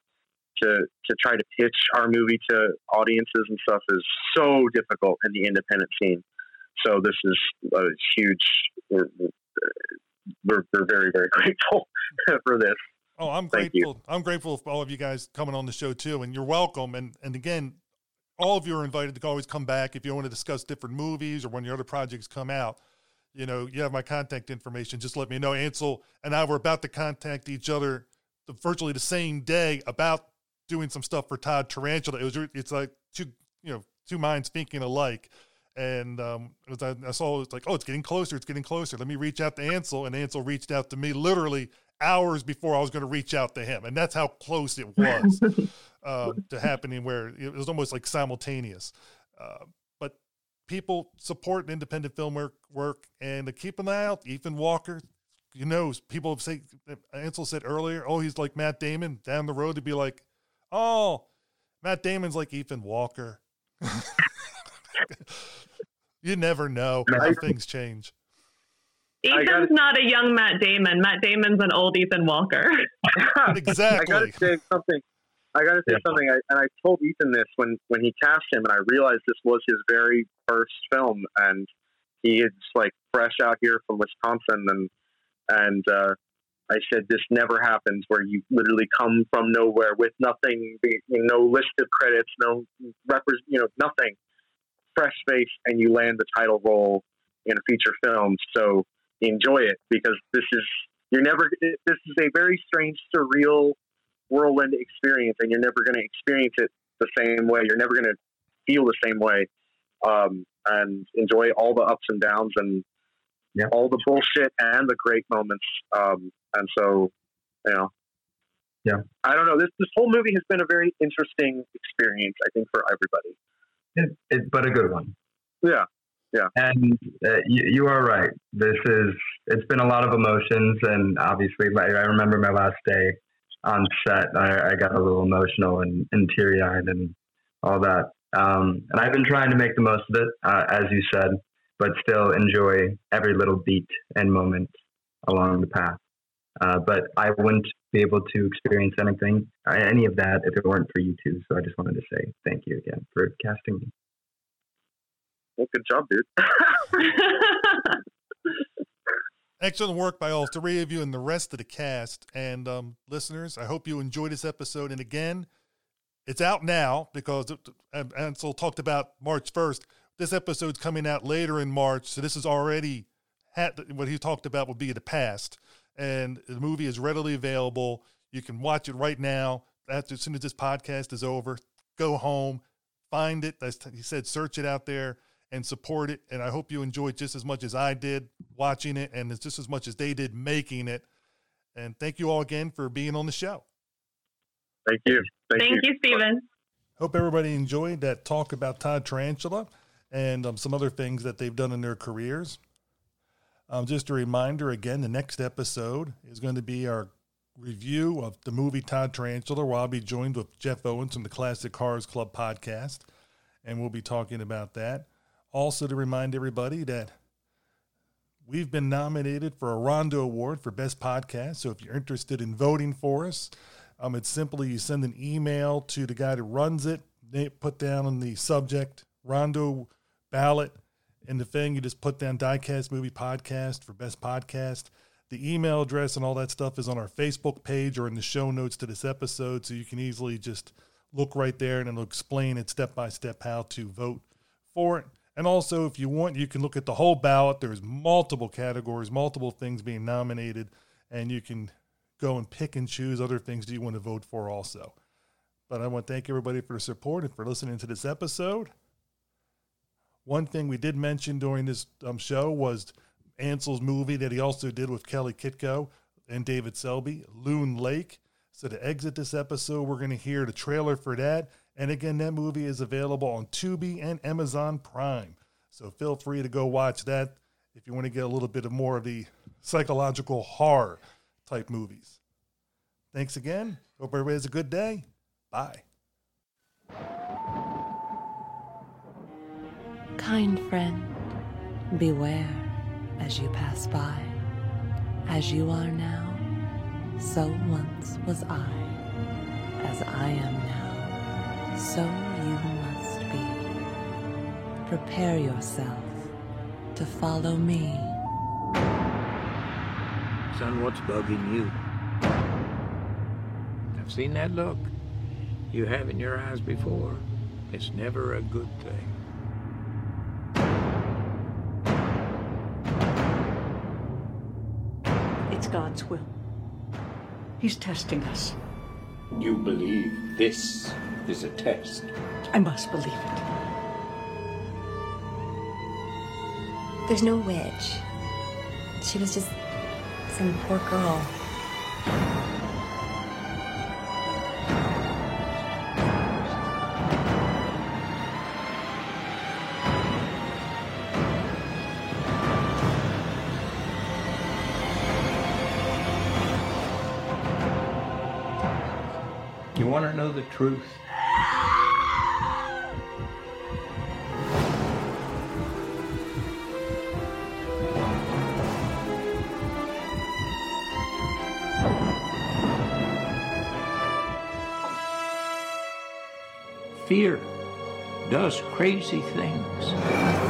to to try to pitch our movie to audiences and stuff is so difficult in the independent scene. So this is a huge. We're, we're, we're very very grateful for this. Oh, I'm Thank grateful. You. I'm grateful for all of you guys coming on the show too, and you're welcome. And and again, all of you are invited to always come back if you want to discuss different movies or when your other projects come out. You know, you have my contact information. Just let me know. Ansel and I were about to contact each other virtually the same day about doing some stuff for Todd Tarantula. It was it's like two you know two minds thinking alike. And um, was, I, I saw it's like, oh, it's getting closer. It's getting closer. Let me reach out to Ansel, and Ansel reached out to me literally hours before I was going to reach out to him, and that's how close it was uh, to happening. Where it was almost like simultaneous. Uh, but people support independent film work, work and to keep an eye out. Ethan Walker, you know, people have said Ansel said earlier, oh, he's like Matt Damon down the road to be like, oh, Matt Damon's like Ethan Walker. you never know how things change. Ethan's gotta, not a young Matt Damon. Matt Damon's an old Ethan Walker. exactly. I gotta say something. I gotta say yeah. something. I, and I told Ethan this when when he cast him, and I realized this was his very first film, and he is like fresh out here from Wisconsin, and and uh, I said this never happens where you literally come from nowhere with nothing, no list of credits, no represent, you know, nothing, fresh face, and you land the title role in a feature film. So enjoy it because this is you're never. This is a very strange, surreal, whirlwind experience, and you're never going to experience it the same way. You're never going to feel the same way, um, and enjoy all the ups and downs and yeah. all the bullshit and the great moments. Um, and so, you know, yeah, I don't know. This this whole movie has been a very interesting experience, I think, for everybody. It, it, but a good one. Yeah, yeah. And uh, you, you, are right. This is it's been a lot of emotions, and obviously, I remember my last day on set. I, I got a little emotional and, and teary eyed and all that. Um, and I've been trying to make the most of it, uh, as you said, but still enjoy every little beat and moment along the path. Uh, but I wouldn't be able to experience anything, any of that, if it weren't for you two. So I just wanted to say thank you again for casting me. Well, good job, dude. Excellent work by all three of you and the rest of the cast and um, listeners. I hope you enjoyed this episode. And again, it's out now because Ansel talked about March 1st. This episode's coming out later in March, so this is already had, what he talked about will be the past and the movie is readily available. You can watch it right now. After, as soon as this podcast is over, go home, find it. As he said, search it out there and support it. And I hope you enjoyed just as much as I did watching it, and just as much as they did making it. And thank you all again for being on the show. Thank you. Thank, thank you. you, Steven. Hope everybody enjoyed that talk about Todd Tarantula and um, some other things that they've done in their careers. Um, just a reminder again, the next episode is going to be our review of the movie Todd Tarantula, where I'll be joined with Jeff Owens from the Classic Cars Club podcast, and we'll be talking about that. Also, to remind everybody that we've been nominated for a Rondo Award for Best Podcast. So if you're interested in voting for us, um, it's simply you send an email to the guy that runs it, put down on the subject Rondo ballot and the thing. You just put down Diecast Movie Podcast for best podcast. The email address and all that stuff is on our Facebook page or in the show notes to this episode, so you can easily just look right there and it'll explain it step by step how to vote for it. And also, if you want, you can look at the whole ballot. There's multiple categories, multiple things being nominated, and you can go and pick and choose other things that you want to vote for also. But I want to thank everybody for the support and for listening to this episode. One thing we did mention during this um, show was Ansel's movie that he also did with Kelly Kitko and David Selby, Loon Lake. So to exit this episode, we're going to hear the trailer for that. And again, that movie is available on Tubi and Amazon Prime. So feel free to go watch that if you want to get a little bit of more of the psychological horror type movies. Thanks again. Hope everybody has a good day. Bye. Kind friend, beware as you pass by. As you are now, so once was I. As I am now, so you must be. Prepare yourself to follow me. Son, what's bugging you? I've seen that look you have in your eyes before. It's never a good thing. It's God's will. He's testing us. You believe this is a test? I must believe it. There's no witch. She was just some poor girl. You want to know the truth? Crazy things.